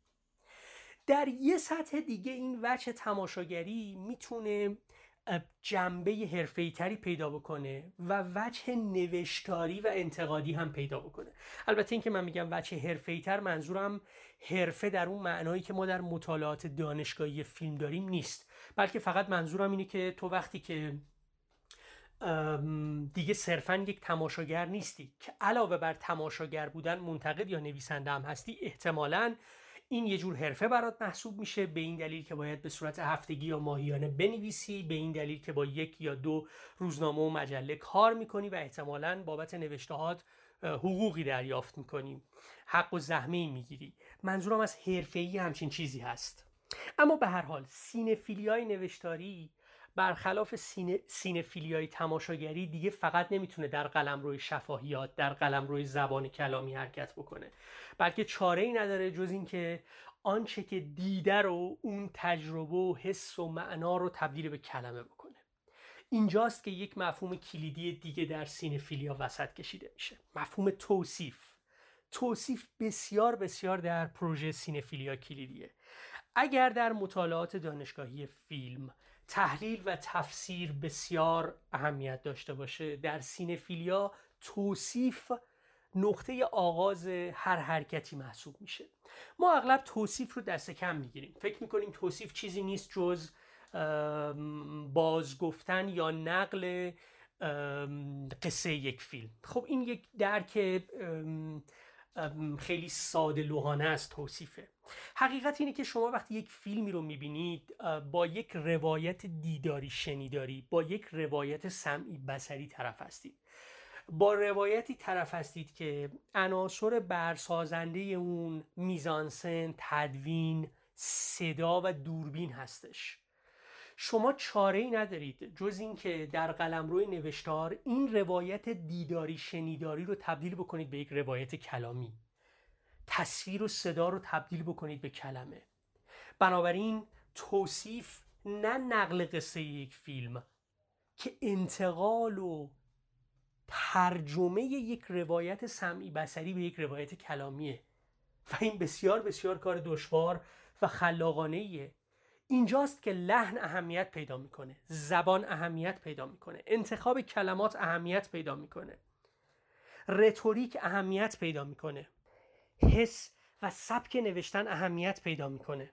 در یه سطح دیگه این وجه تماشاگری می‌تونه جنبه حرفه‌ای تری پیدا بکنه و وجه نوشتاری و انتقادی هم پیدا بکنه. البته اینکه من میگم وجه حرفه‌ای تر منظورم حرفه در اون معنایی که ما در مطالعات دانشگاهی فیلم داریم نیست. بلکه فقط منظورم اینه که تو وقتی که دیگه صرفا یک تماشاگر نیستی که علاوه بر تماشاگر بودن منتقد یا نویسنده هم هستی احتمالاً این یه جور حرفه برات محسوب میشه. به این دلیل که باید به صورت هفتگی یا ماهیانه بنویسی به این دلیل که با یک یا دو روزنامه و مجله کار می‌کنی و احتمالا بابت نوشتهات حقوقی دریافت می‌کنی. حق و زحمه می‌گیری. منظورم از حرفه‌ای همچین چیزی هست. اما به هر حال سینفیلیای نوشتاری برخلاف سینه, سینفیلیای تماشاگری دیگه فقط نمی‌تونه در قلم روی شفاهیات در قلم روی زبان کلامی حرکت بکنه. بلکه چاره ای نداره جز اینکه آنچه که دیده رو اون تجربه و حس و معنا رو تبدیل به کلمه بکنه. اینجاست که یک مفهوم کلیدی دیگه در سینفیلیا وسط کشیده میشه. مفهوم توصیف. توصیف بسیار بسیار در پروژه سینفیلیا کلیدیه. اگر در مطالعات دانشگاهی فیلم تحلیل و تفسیر بسیار اهمیت داشته باشه در سینفیلیا توصیف نقطه آغاز هر حرکتی محسوب میشه. ما اغلب توصیف رو دست کم می‌گیریم. فکر می‌کنیم توصیف چیزی نیست جز بازگفتن یا نقل قصه یک فیلم. خب این یک درک خیلی ساده لوحانه است توصیفه. حقیقت اینه که شما وقتی یک فیلمی رو می‌بینید با یک روایت دیداری شنیداری با یک روایت سمعی بسری طرف هستید. با روایتی طرف هستید که عناصر برسازنده اون میزانسن تدوین صدا و دوربین هستش. شما چاره ای ندارید جز اینکه در قلمرو نوشتار این روایت دیداری شنیداری رو تبدیل بکنید به یک روایت کلامی. تصویر و صدا رو تبدیل بکنید به کلمه. بنابراین توصیف نه نقل قصه یک فیلم که انتقال و ترجمه یک روایت سمعی بسری به یک روایت کلامیه. و این بسیار بسیار کار دشوار و خلاقانه اینجاست که لحن اهمیت پیدا می‌کنه زبان اهمیت پیدا می‌کنه انتخاب کلمات اهمیت پیدا می‌کنه رتوریک اهمیت پیدا می‌کنه حس و سبک نوشتن اهمیت پیدا می‌کنه.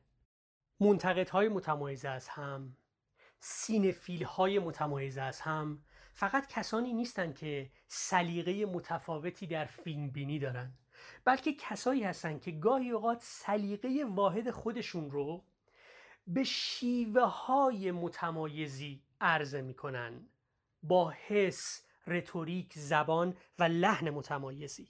منتقدهای متمایز از هم سینفیل های متمایز از هم فقط کسانی نیستند که سلیقه متفاوتی در فیلم بینی دارن بلکه کسایی هستند که گاهی اوقات سلیقه واحد خودشون رو به شیوه های متمایزی عرضه می‌کنن با حس، رتوریک، زبان و لحن متمایزی.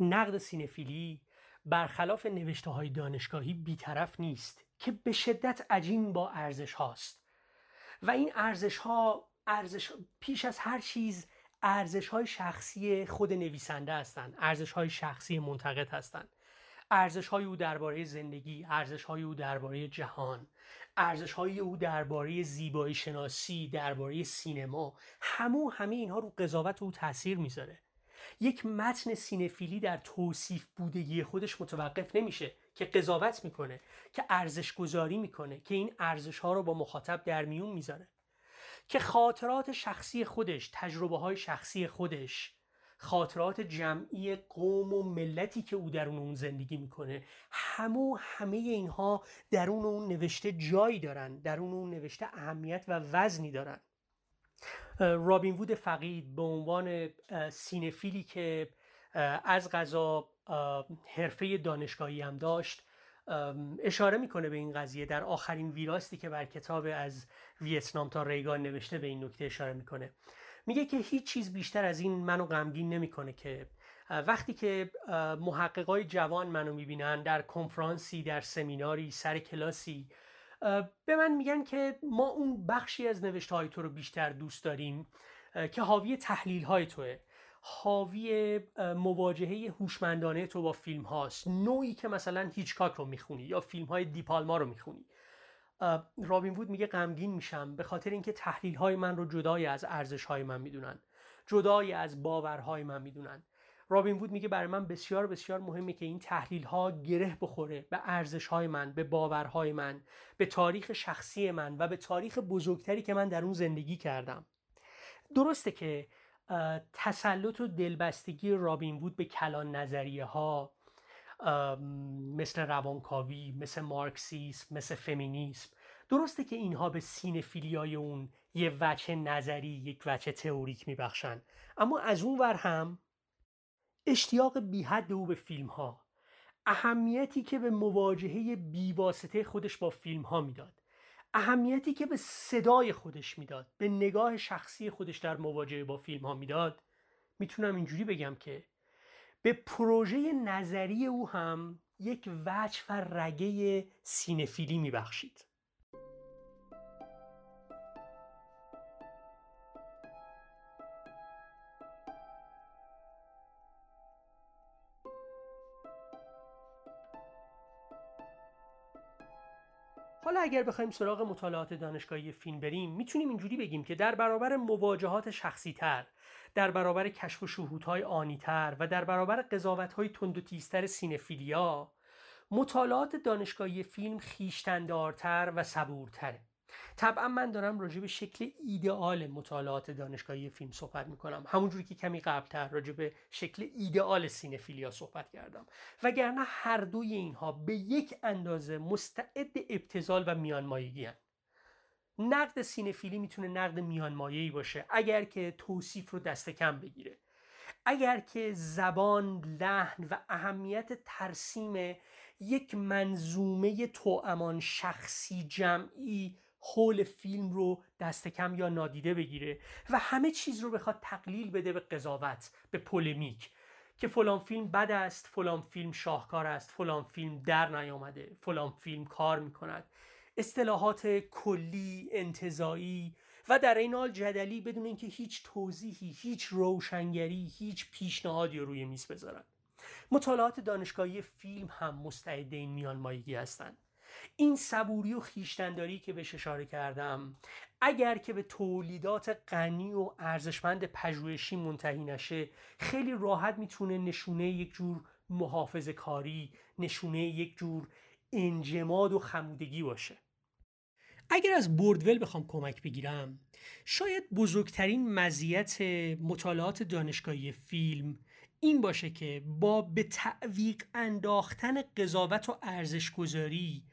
نقد سینفیلی برخلاف نوشته های دانشگاهی بیطرف نیست که به شدت عجین با ارزش هاست. و این ارزش ها ارزش پیش از هر چیز ارزش های شخصی خود نویسنده هستند. ارزش های شخصی منتقد هستند. ارزش های او درباره زندگی ارزش های او درباره جهان ارزش های او درباره زیبایی شناسی درباره سینما همو همه اینها رو قضاوت او تاثیر می‌ذاره. یک متن سینفیلی در توصیف بودگی خودش متوقف نمیشه که قضاوت می‌کنه که ارزش گذاری می‌کنه که این ارزش ها رو با مخاطب در میون می‌ذاره. که خاطرات شخصی خودش تجربه های شخصی خودش خاطرات جمعی قوم و ملتی که او درون اون زندگی می‌کنه. همو همه اینها درون اون نوشته جایی دارن درون اون نوشته اهمیت و وزنی دارن. رابین وود فقید به عنوان سینفیلی که از غذا حرفه دانشگاهی هم داشت اشاره می‌کنه به این قضیه. در آخرین ویراستی که بر کتاب از ویتنام تا ریگان نوشته به این نکته اشاره می‌کنه. میگه که هیچ چیز بیشتر از این منو غمگین نمی‌کنه که وقتی که محققای جوان منو می‌بینن در کنفرانسی در سمیناری سر کلاسی به من میگن که ما اون بخشی از نوشته های تو رو بیشتر دوست داریم که حاوی تحلیل های توه. حاوی مواجهه هوشمندانه تو با فیلم هاست نوعی که مثلا هیچکاک رو می‌خونی یا فیلم های دیپالما رو می‌خونی. رابین وود میگه غمگین میشم به خاطر اینکه تحلیل های من رو جدای از ارزش های من می‌دونن جدای از باورهای من می‌دونن. رابین وود میگه برای من بسیار بسیار مهمه که این تحلیل ها گره بخوره به ارزش های من به باورهای من به تاریخ شخصی من و به تاریخ بزرگتری که من در اون زندگی کردم. درسته که تسلط و دلبستگی رابین وود به کلان نظریه ها مثل روانکاوی مثل مارکسیسم مثل فمینیسم. درسته که اینها به سینفیلیای اون یه وچه نظری یک وچه تئوریک میبخشن. اما از اون ور هم اشتیاق بیحد او به فیلم ها اهمیتی که به مواجهه بیواسطه خودش با فیلم ها می‌داد. اهمیتی که به صدای خودش می‌داد. به نگاه شخصی خودش در مواجهه با فیلم ها می‌داد. می‌تونم اینجوری بگم که به پروژه نظری او هم یک وجه و رگه سینفیلی میبخشید. حالا اگر بخوایم سراغ مطالعات دانشگاهی فیلم بریم می‌تونیم اینجوری بگیم که در برابر مواجهات شخصی تر در برابر کشف و شهودهای آنیتر و در برابر قضاوتهای تند و تیزتر سینفیلیا مطالعات دانشگاهی فیلم خیشتندارتر و صبورتره. طبعا من دارم راجع به شکل ایدئال مطالعات دانشگاهی فیلم صحبت می‌کنم. همونجوری که کمی قبلتر راجع به شکل ایدئال سینفیلیا صحبت کردم. وگرنه هر دوی اینها به یک اندازه مستعد ابتزال و میانمایگی هن. نقد سینفیلی می‌تونه نقد میانمایهی باشه اگر که توصیف رو دست کم بگیره. اگر که زبان لحن و اهمیت ترسیم یک منظومه توامان شخصی جمعی حول فیلم رو دست کم یا نادیده بگیره و همه چیز رو بخواد تقلیل بده به قضاوت به پولمیک که فلان فیلم بد است فلان فیلم شاهکار است فلان فیلم در نیامده فلان فیلم کار می‌کند. اصطلاحات کلی انتظایی و در این حال جدلی بدون اینکه هیچ توضیحی هیچ روشنگری هیچ پیشنهادی رو روی میز بذارن. مطالعات دانشگاهی فیلم هم مستعد این میان مایگی هستند این صبوری و خیشتنداری که بهش اشاره کردم اگر که به تولیدات غنی و ارزشمند پژوهشی منتهی نشه خیلی راحت می‌تونه نشونه یک جور محافظ کاری نشونه یک جور انجماد و خمودگی باشه. اگر از بردول بخوام کمک بگیرم شاید بزرگترین مزیت مطالعات دانشگاهی فیلم این باشه که با به تعویق انداختن قضاوت و ارزش گذاری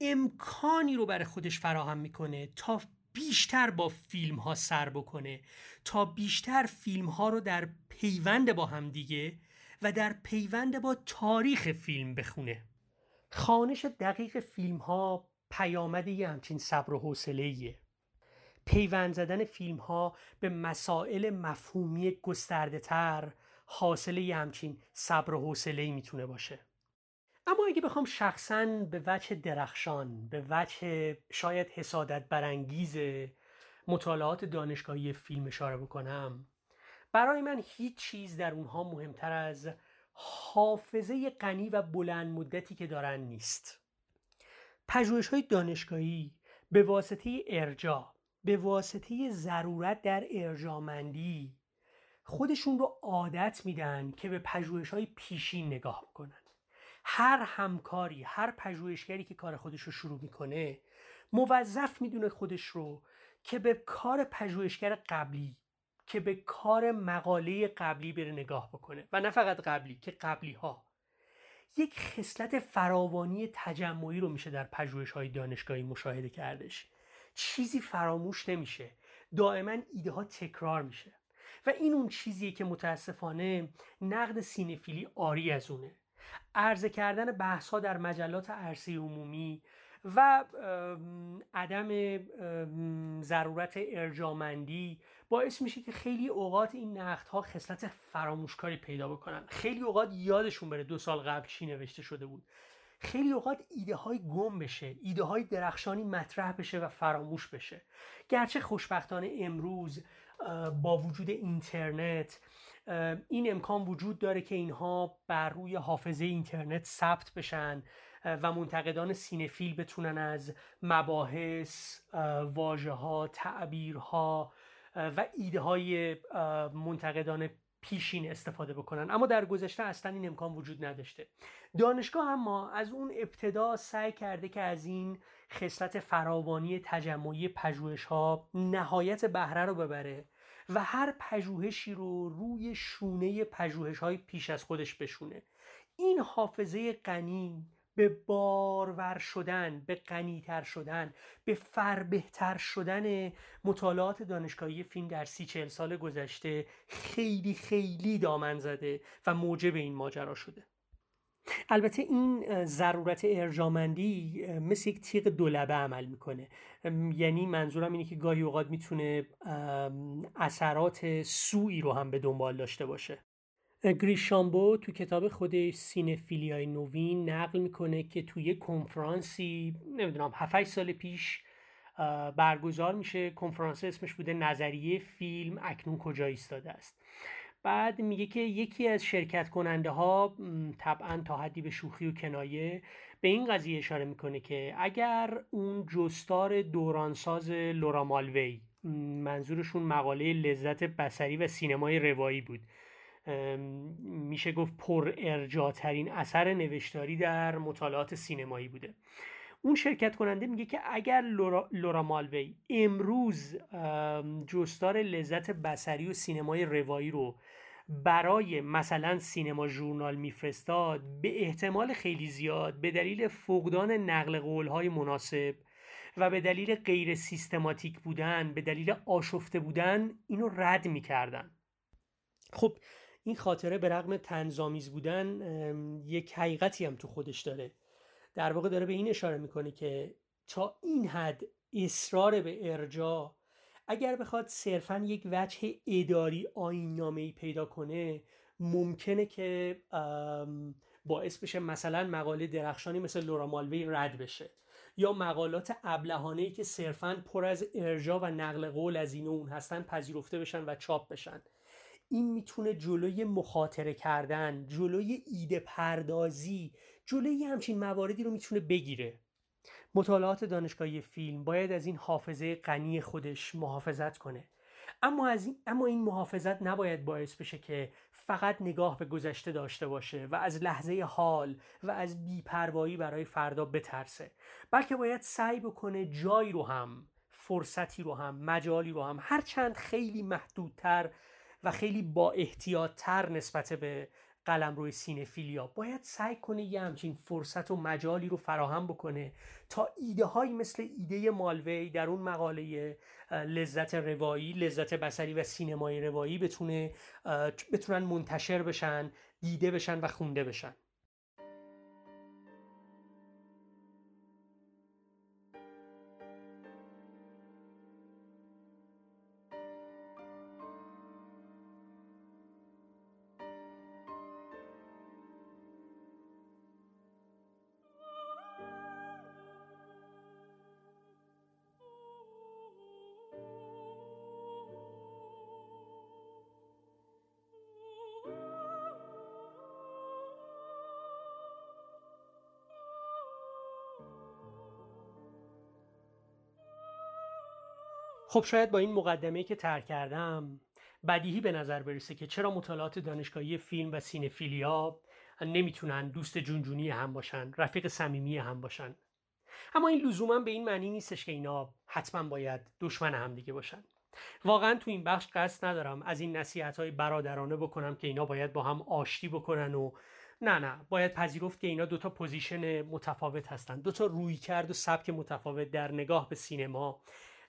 امکانی رو برای خودش فراهم می‌کنه تا بیشتر با فیلم ها سر بکنه تا بیشتر فیلم ها رو در پیوند با هم دیگه و در پیوند با تاریخ فیلم بخونه. خانش دقیق فیلم ها پیامد یه همچین صبر و حوصله پیوند زدن فیلم ها به مسائل مفهومی گسترده تر حاصل یه همچین صبر و حوصله می‌تونه باشه. اما اگه بخوام شخصا به وجه درخشان به وجه شاید حسادت برانگیز مطالعات دانشگاهی فیلم اشاره بکنم برای من هیچ چیز در اونها مهمتر از حافظه غنی و بلند مدتی که دارن نیست. پژوهش های دانشگاهی به واسطه ارجاع به واسطه ضرورت در ارجامندی خودشون رو عادت میدن که به پژوهش های پیشین نگاه کنن هر همکاری هر پژوهشگری که کار خودش رو شروع می‌کنه موظف می‌دونه خودش رو که به کار پژوهشگر قبلی که به کار مقاله قبلی بره نگاه بکنه. و نه فقط قبلی که قبلی ها یک خصلت فراوانی تجمعی رو میشه در پژوهش های دانشگاهی مشاهده کردش. چیزی فراموش نمیشه. دائما ایده ها تکرار میشه. و این اون چیزیه که متاسفانه نقد سینفیلی آری از اونه. عرضه کردن بحث ها در مجلات عرصه عمومی و عدم ضرورت ارجامندی باعث میشه که خیلی اوقات این نقد ها خصلت فراموشکاری پیدا بکنن. خیلی اوقات یادشون بره دو سال قبل چی نوشته شده بود. خیلی اوقات ایده های گم بشه ایده های درخشانی مطرح بشه و فراموش بشه. گرچه خوشبختانه امروز با وجود اینترنت این امکان وجود داره که اینها بر روی حافظه اینترنت ثبت بشن و منتقدان سینفیل بتونن از مباحث واژه ها تعبیرها و ایده های منتقدان پیشین استفاده بکنن. اما در گذشته اصلا این امکان وجود نداشته. دانشگاه اما از اون ابتدا سعی کرده که از این خصلت فراوانی تجمعی پژوهش ها نهایت بهره رو ببره و هر پژوهشی رو روی شونه پژوهش های پیش از خودش بشونه. این حافظه غنی به بارور شدن به غنیتر شدن به فربهتر شدن مطالعات دانشگاهی فیلم در سی چل سال گذشته خیلی خیلی دامن زده و موجب این ماجرا شده. البته این ضرورت ارجامندی مثل یک تیغ دولبه عمل می‌کنه. یعنی منظورم اینه که گاهی اوقات می‌تونه اثرات سوی رو هم به دنبال داشته باشه. گریشامبو تو کتاب خودش سینفیلیای نوین نقل می‌کنه که توی کنفرانسی نمی‌دونم 7 سال پیش برگزار میشه. کنفرانس اسمش بوده نظریه فیلم اکنون کجا ایستاده است. بعد میگه که یکی از شرکت کننده ها طبعا تا حدی به شوخی و کنایه به این قضیه اشاره می‌کنه که اگر اون جستار دورانساز لورا مالوی منظورشون مقاله لذت بسری و سینمای روایی بود میشه گفت پر ارجاترین اثر نوشتاری در مطالعات سینمایی بوده. اون شرکت کننده میگه که اگر لورا, لورا مالوی امروز جستار لذت بسری و سینمای روایی رو برای مثلا سینما ژورنال میفرستاد به احتمال خیلی زیاد به دلیل فقدان نقل قولهای مناسب و به دلیل غیر سیستماتیک بودن به دلیل آشفته بودن اینو رد می‌کردن. خب این خاطره به رغم تنظامیز بودن یک حقیقتی هم تو خودش داره. در واقع داره به این اشاره می‌کنه که تا این حد اصرار به ارجاع اگر بخواد صرفا یک وجه اداری آین ای پیدا کنه ممکنه که باعث بشه مثلا مقاله درخشانی مثل لورا مالوی رد بشه. یا مقالات ابلهانه ای که صرفا پر از ارجا و نقل قول از این و اون هستن پذیرفته بشن و چاپ بشن. این می‌تونه جلوی مخاطره کردن جلوی ایده پردازی جلوی همچین مواردی رو می‌تونه بگیره. مطالعات دانشگاهی فیلم باید از این حافظه غنی خودش محافظت کنه. اما از این اما این محافظت نباید باعث بشه که فقط نگاه به گذشته داشته باشه و از لحظه حال و از بیپروایی برای فردا بترسه. بلکه باید سعی بکنه جایی رو هم فرصتی رو هم مجالی رو هم هرچند خیلی محدودتر و خیلی با احتیاطتر نسبت به قلم روی سینفیلیا. باید سعی کنه یه همچین فرصت و مجالی رو فراهم بکنه تا ایده هایی مثل ایده مالوی در اون مقاله لذت روایی لذت بسری و سینمای روایی بتونه بتونن منتشر بشن دیده بشن و خونده بشن. خب شاید با این مقدمه که طرح کردم بدیهی به نظر برسه که چرا مطالعات دانشگاهی فیلم و cinephilia نمی‌تونن دوست جونجونی هم باشن رفیق صمیمی هم باشن. اما این لزوما به این معنی نیستش که اینا حتما باید دشمن هم دیگه باشن. واقعا تو این بخش قصد ندارم از این نصیحت های برادرانه بکنم که اینا باید با هم آشتی بکنن و نه نه باید پذیرفت که اینا دوتا position متفاوت هستن. دوتا رویکرد و سبک متفاوت در نگاه به سینما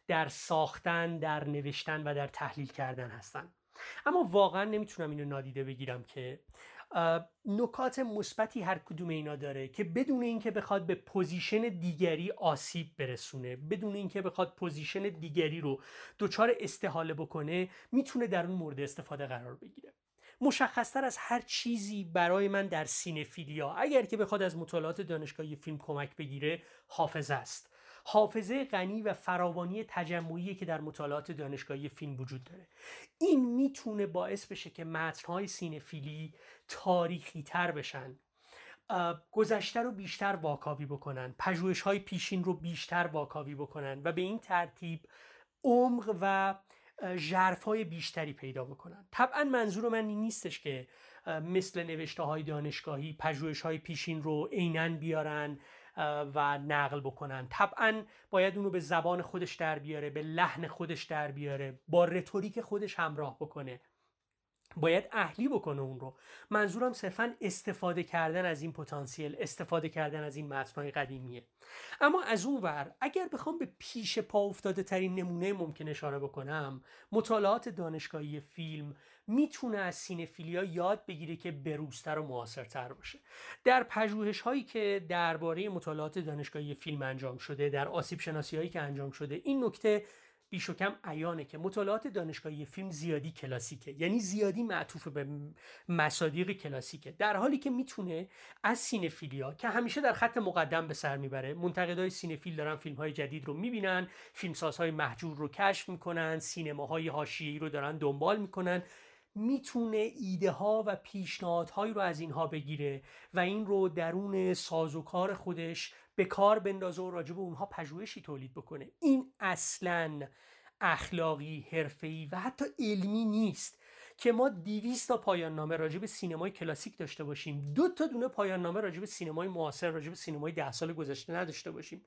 در ساختن در نوشتن و در تحلیل کردن هستن. اما واقعا نمی‌تونم اینو نادیده بگیرم که نکات مثبتی هر کدوم اینا داره که بدون اینکه بخواد به position دیگری آسیب برسونه بدون اینکه بخواد position دیگری رو دچار استحاله بکنه می‌تونه در اون مورد استفاده قرار بگیره. مشخصتر از هر چیزی برای من در cinephilia اگر که بخواد از مطالعات دانشگاهی فیلم کمک بگیره حافظه است. حافظه غنی و فراوانی تجمعی که در مطالعات دانشگاهی فیلم وجود داره. این می‌تونه باعث بشه که متنهای سینفیلی تاریخی تر بشن گذشته رو بیشتر واکاوی بکنن پژوهش های پیشین رو بیشتر واکاوی بکنن و به این ترتیب عمق و جرف های بیشتری پیدا بکنن. طبعا منظور من این نیستش که مثل نوشته های دانشگاهی پژوهش های پیشین رو عینا بیارن و نقل بکنن. طبعا باید اونو به زبان خودش در بیاره به لحن خودش در بیاره با رتوریک خودش همراه بکنه. باید اهلی بکنه اون رو. منظورم صرفا استفاده کردن از این پتانسیل استفاده کردن از این متنهای قدیمیه. اما از اون ور اگر بخوام به پیش پا افتاده ترین نمونه ممکن اشاره بکنم مطالعات دانشگاهی فیلم می‌تونه از سینفیلیا یاد بگیره که بروزتر و معاصرتر باشه. در پژوهش هایی که درباره مطالعات دانشگاهی فیلم انجام شده در آسیب شناسی هایی که انجام شده این نکته بیش و کم ایانه که مطالعات دانشگاهی فیلم زیادی کلاسیکه. یعنی زیادی معطوف به مصادیق کلاسیکه. در حالی که می‌تونه از سینفیلیا که همیشه در خط مقدم به سر می‌بره منتقدای سینفیل دارن فیلم های جدید رو می‌بینن فیلمسازهای محجور رو کشف می‌کنن سینماهای حاشیه‌ای رو دارن دنبال می‌کنن می‌تونه ایده ها و پیشنهادهایی رو از اینها بگیره و این رو درون سازوکار خودش به کار بندازه و راجع به اونها پژوهشی تولید بکنه. این اصلا اخلاقی حرفه‌ای و حتی علمی نیست که ما 200 تا پایان نامه راجع به سینمای کلاسیک داشته باشیم. دو تا دونه پایان نامه راجع به سینمای معاصر راجع به سینمای ده سال گذشته نداشته باشیم.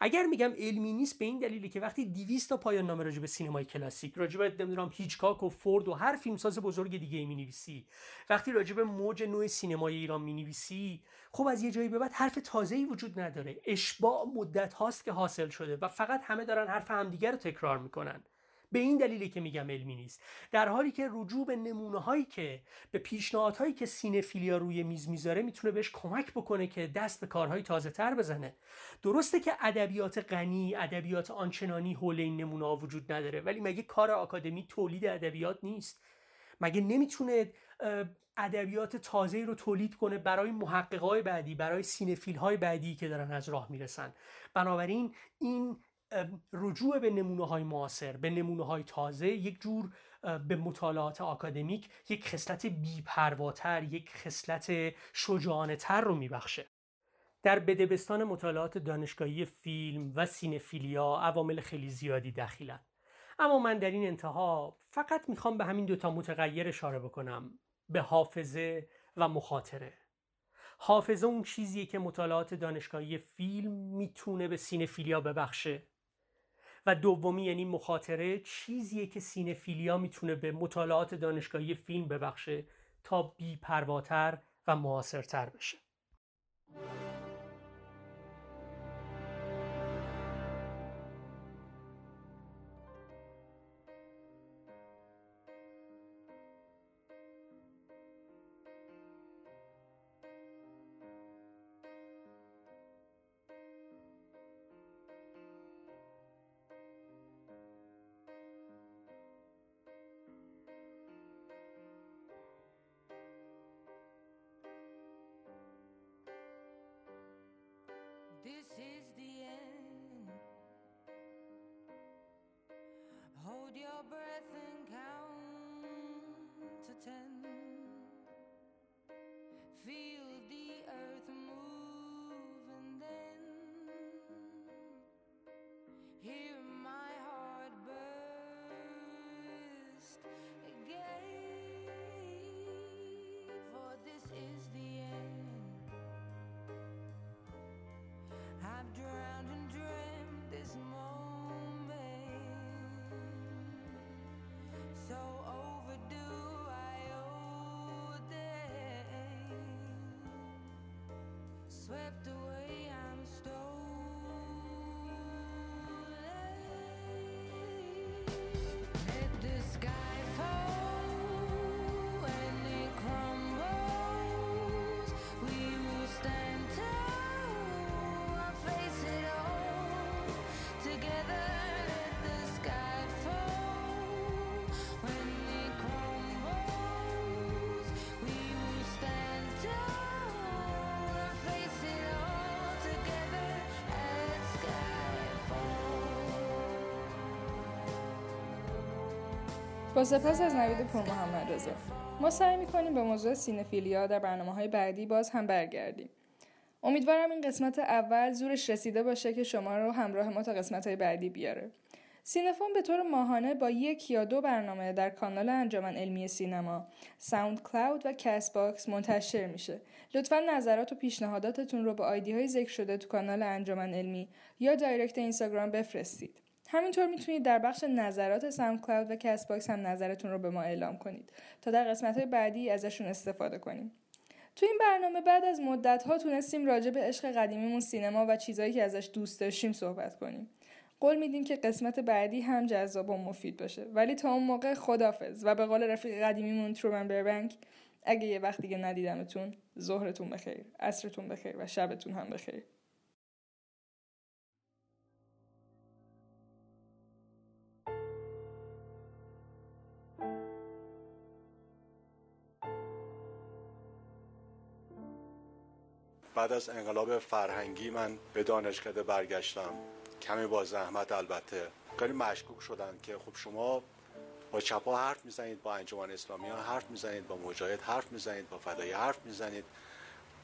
اگر میگم علمی نیست به این دلیلی که وقتی 200 تا پایان نامه راجع به سینمای کلاسیک راجع به نمی‌دونم هیچکاک و فورد و هر فیلمساز بزرگ دیگه می نویسی وقتی راجع به موج نوع سینمای ایران می نویسی خب از یه جایی به بعد حرف تازه‌ای وجود نداره. اشباع مدت هاست که حاصل شده و فقط همه دارن حرف همدیگه رو تکرار می‌کنن. به این دلیلی که میگم علمی نیست. در حالی که رجوع به نمونه هایی که به پیشنهادهایی که سینفیلیا روی میز می‌ذاره می‌تونه بهش کمک بکنه که دست به کارهای تازه تر بزنه. درسته که ادبیات غنی ادبیات آنچنانی حول این نمونه ها وجود نداره ولی مگه کار آکادمی تولید ادبیات نیست؟ مگه نمی‌تونه ادبیات تازه رو تولید کنه برای محققای بعدی برای سینفیل های بعدی که دارن از راه می‌رسن؟ بنابراین این رجوع به نمونه های معاصر به نمونه های تازه یک جور به مطالعات آکادمیک یک خصلت بیپرواتر یک خصلت شجاعانه تر رو میبخشه. در بدبستان مطالعات دانشگاهی فیلم و سینفیلیا عوامل خیلی زیادی دخیلن اما من در این انتها فقط می‌خوام به همین دوتا متغیر اشاره بکنم به حافظه و مخاطره. حافظه اون چیزیه که مطالعات دانشگاهی فیلم می‌تونه به سینفیلیا ببخشه. و دومی یعنی مخاطره چیزیه که سینفیلیا می‌تونه به مطالعات دانشگاهی فیلم ببخشه تا بی پرواتر و معاصرتر بشه. Swept away, با سپاس از نوید پور محمد رضا ما سعی می‌کنیم به موضوع cinephilia در برنامه های بعدی باز هم برگردیم امیدوارم این قسمت اول زورش رسیده باشه که شما رو همراه ما تا قسمت های بعدی بیاره سینفون به طور ماهانه با یک یا دو برنامه در کانال انجمن علمی سینما، SoundCloud و Castbox منتشر میشه. لطفا نظرات و پیشنهاداتتون رو به ID های ذکر شده تو کانال انجمن علمی یا direct اینستاگرام بفرستید. همینطور می‌تونید در بخش نظرات SoundCloud و Castbox هم نظرتون رو به ما اعلام کنید تا در قسمت های بعدی ازشون استفاده کنیم. تو این برنامه بعد از مدت ها تونستیم راجع به عشق قدیمیمون سینما و چیزایی که ازش دوست داشتیم صحبت کنیم. قول میدیم که قسمت بعدی هم جذاب و مفید باشه ولی تا اون موقع خدافز و به قول رفیق قدیمیمون ترومن بربنک اگه یه وقت دیگه ندیدمتون ظهرتون بخیر عصرتون بخیر و شبتون هم بخیر بعد از انقلاب فرهنگی من به دانشکده برگشتم. کمی با زحمت البته. خیلی مشکوک شدن که خب شما با چپا حرف می‌زنید با انجمن اسلامی ها حرف می‌زنید با مجاهد حرف می‌زنید با فدایی حرف می‌زنید.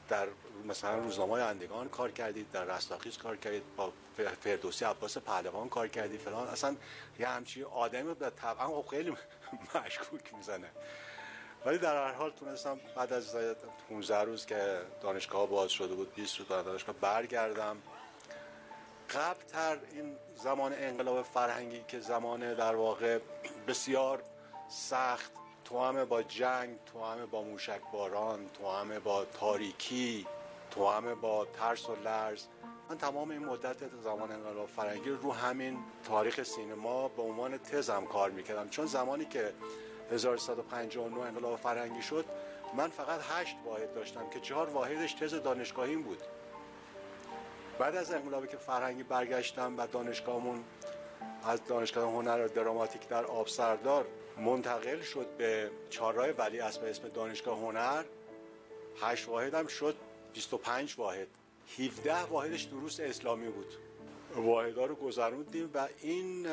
در مثلا روزنامه اندگان کار کردید در رستاخیز کار کردید با فردوسی عباس پهلوان کار کردید فلان. اصلا یه همچی آدمی به طبعا خب خیلی [LAUGHS] مشکوک می‌زنه. ولی در هر حال تونستم بعد از 15 روز که دانشگاه باز شده بود 20 روز دانشگاه برگردم. قبل تر این زمان انقلاب فرهنگی که زمان در واقع بسیار سخت تو همه با جنگ تو همه با موشک باران تو همه با تاریکی تو همه با ترس و لرز. من تمام این مدت زمان انقلاب فرهنگی رو همین تاریخ سینما به عنوان تزم کار می‌کردم. چون زمانی که 1159 انقلاب فرهنگی شد من فقط هشت واحد داشتم که چهار واحدش تز دانشگاهیم بود. بعد از انقلابی که فرهنگی برگشتم و دانشگاهمون از دانشگاه هنر دراماتیک در آبسردار منتقل شد به چهارراه ولی به اسم دانشگاه هنر هشت واحد هم شد 25 واحد. 17 واحدش دروس اسلامی بود. واحدا رو گذروندیم و این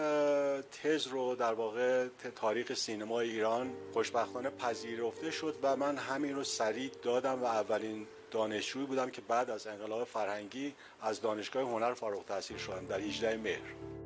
تز رو در واقع تاریخ سینما ایران خوشبختانه پذیرفته شد و من همین رو سریع دادم و اولین دانشجویی بودم که بعد از انقلاب فرهنگی از دانشگاه هنر فارغ التحصیل شدم در 18 مهر.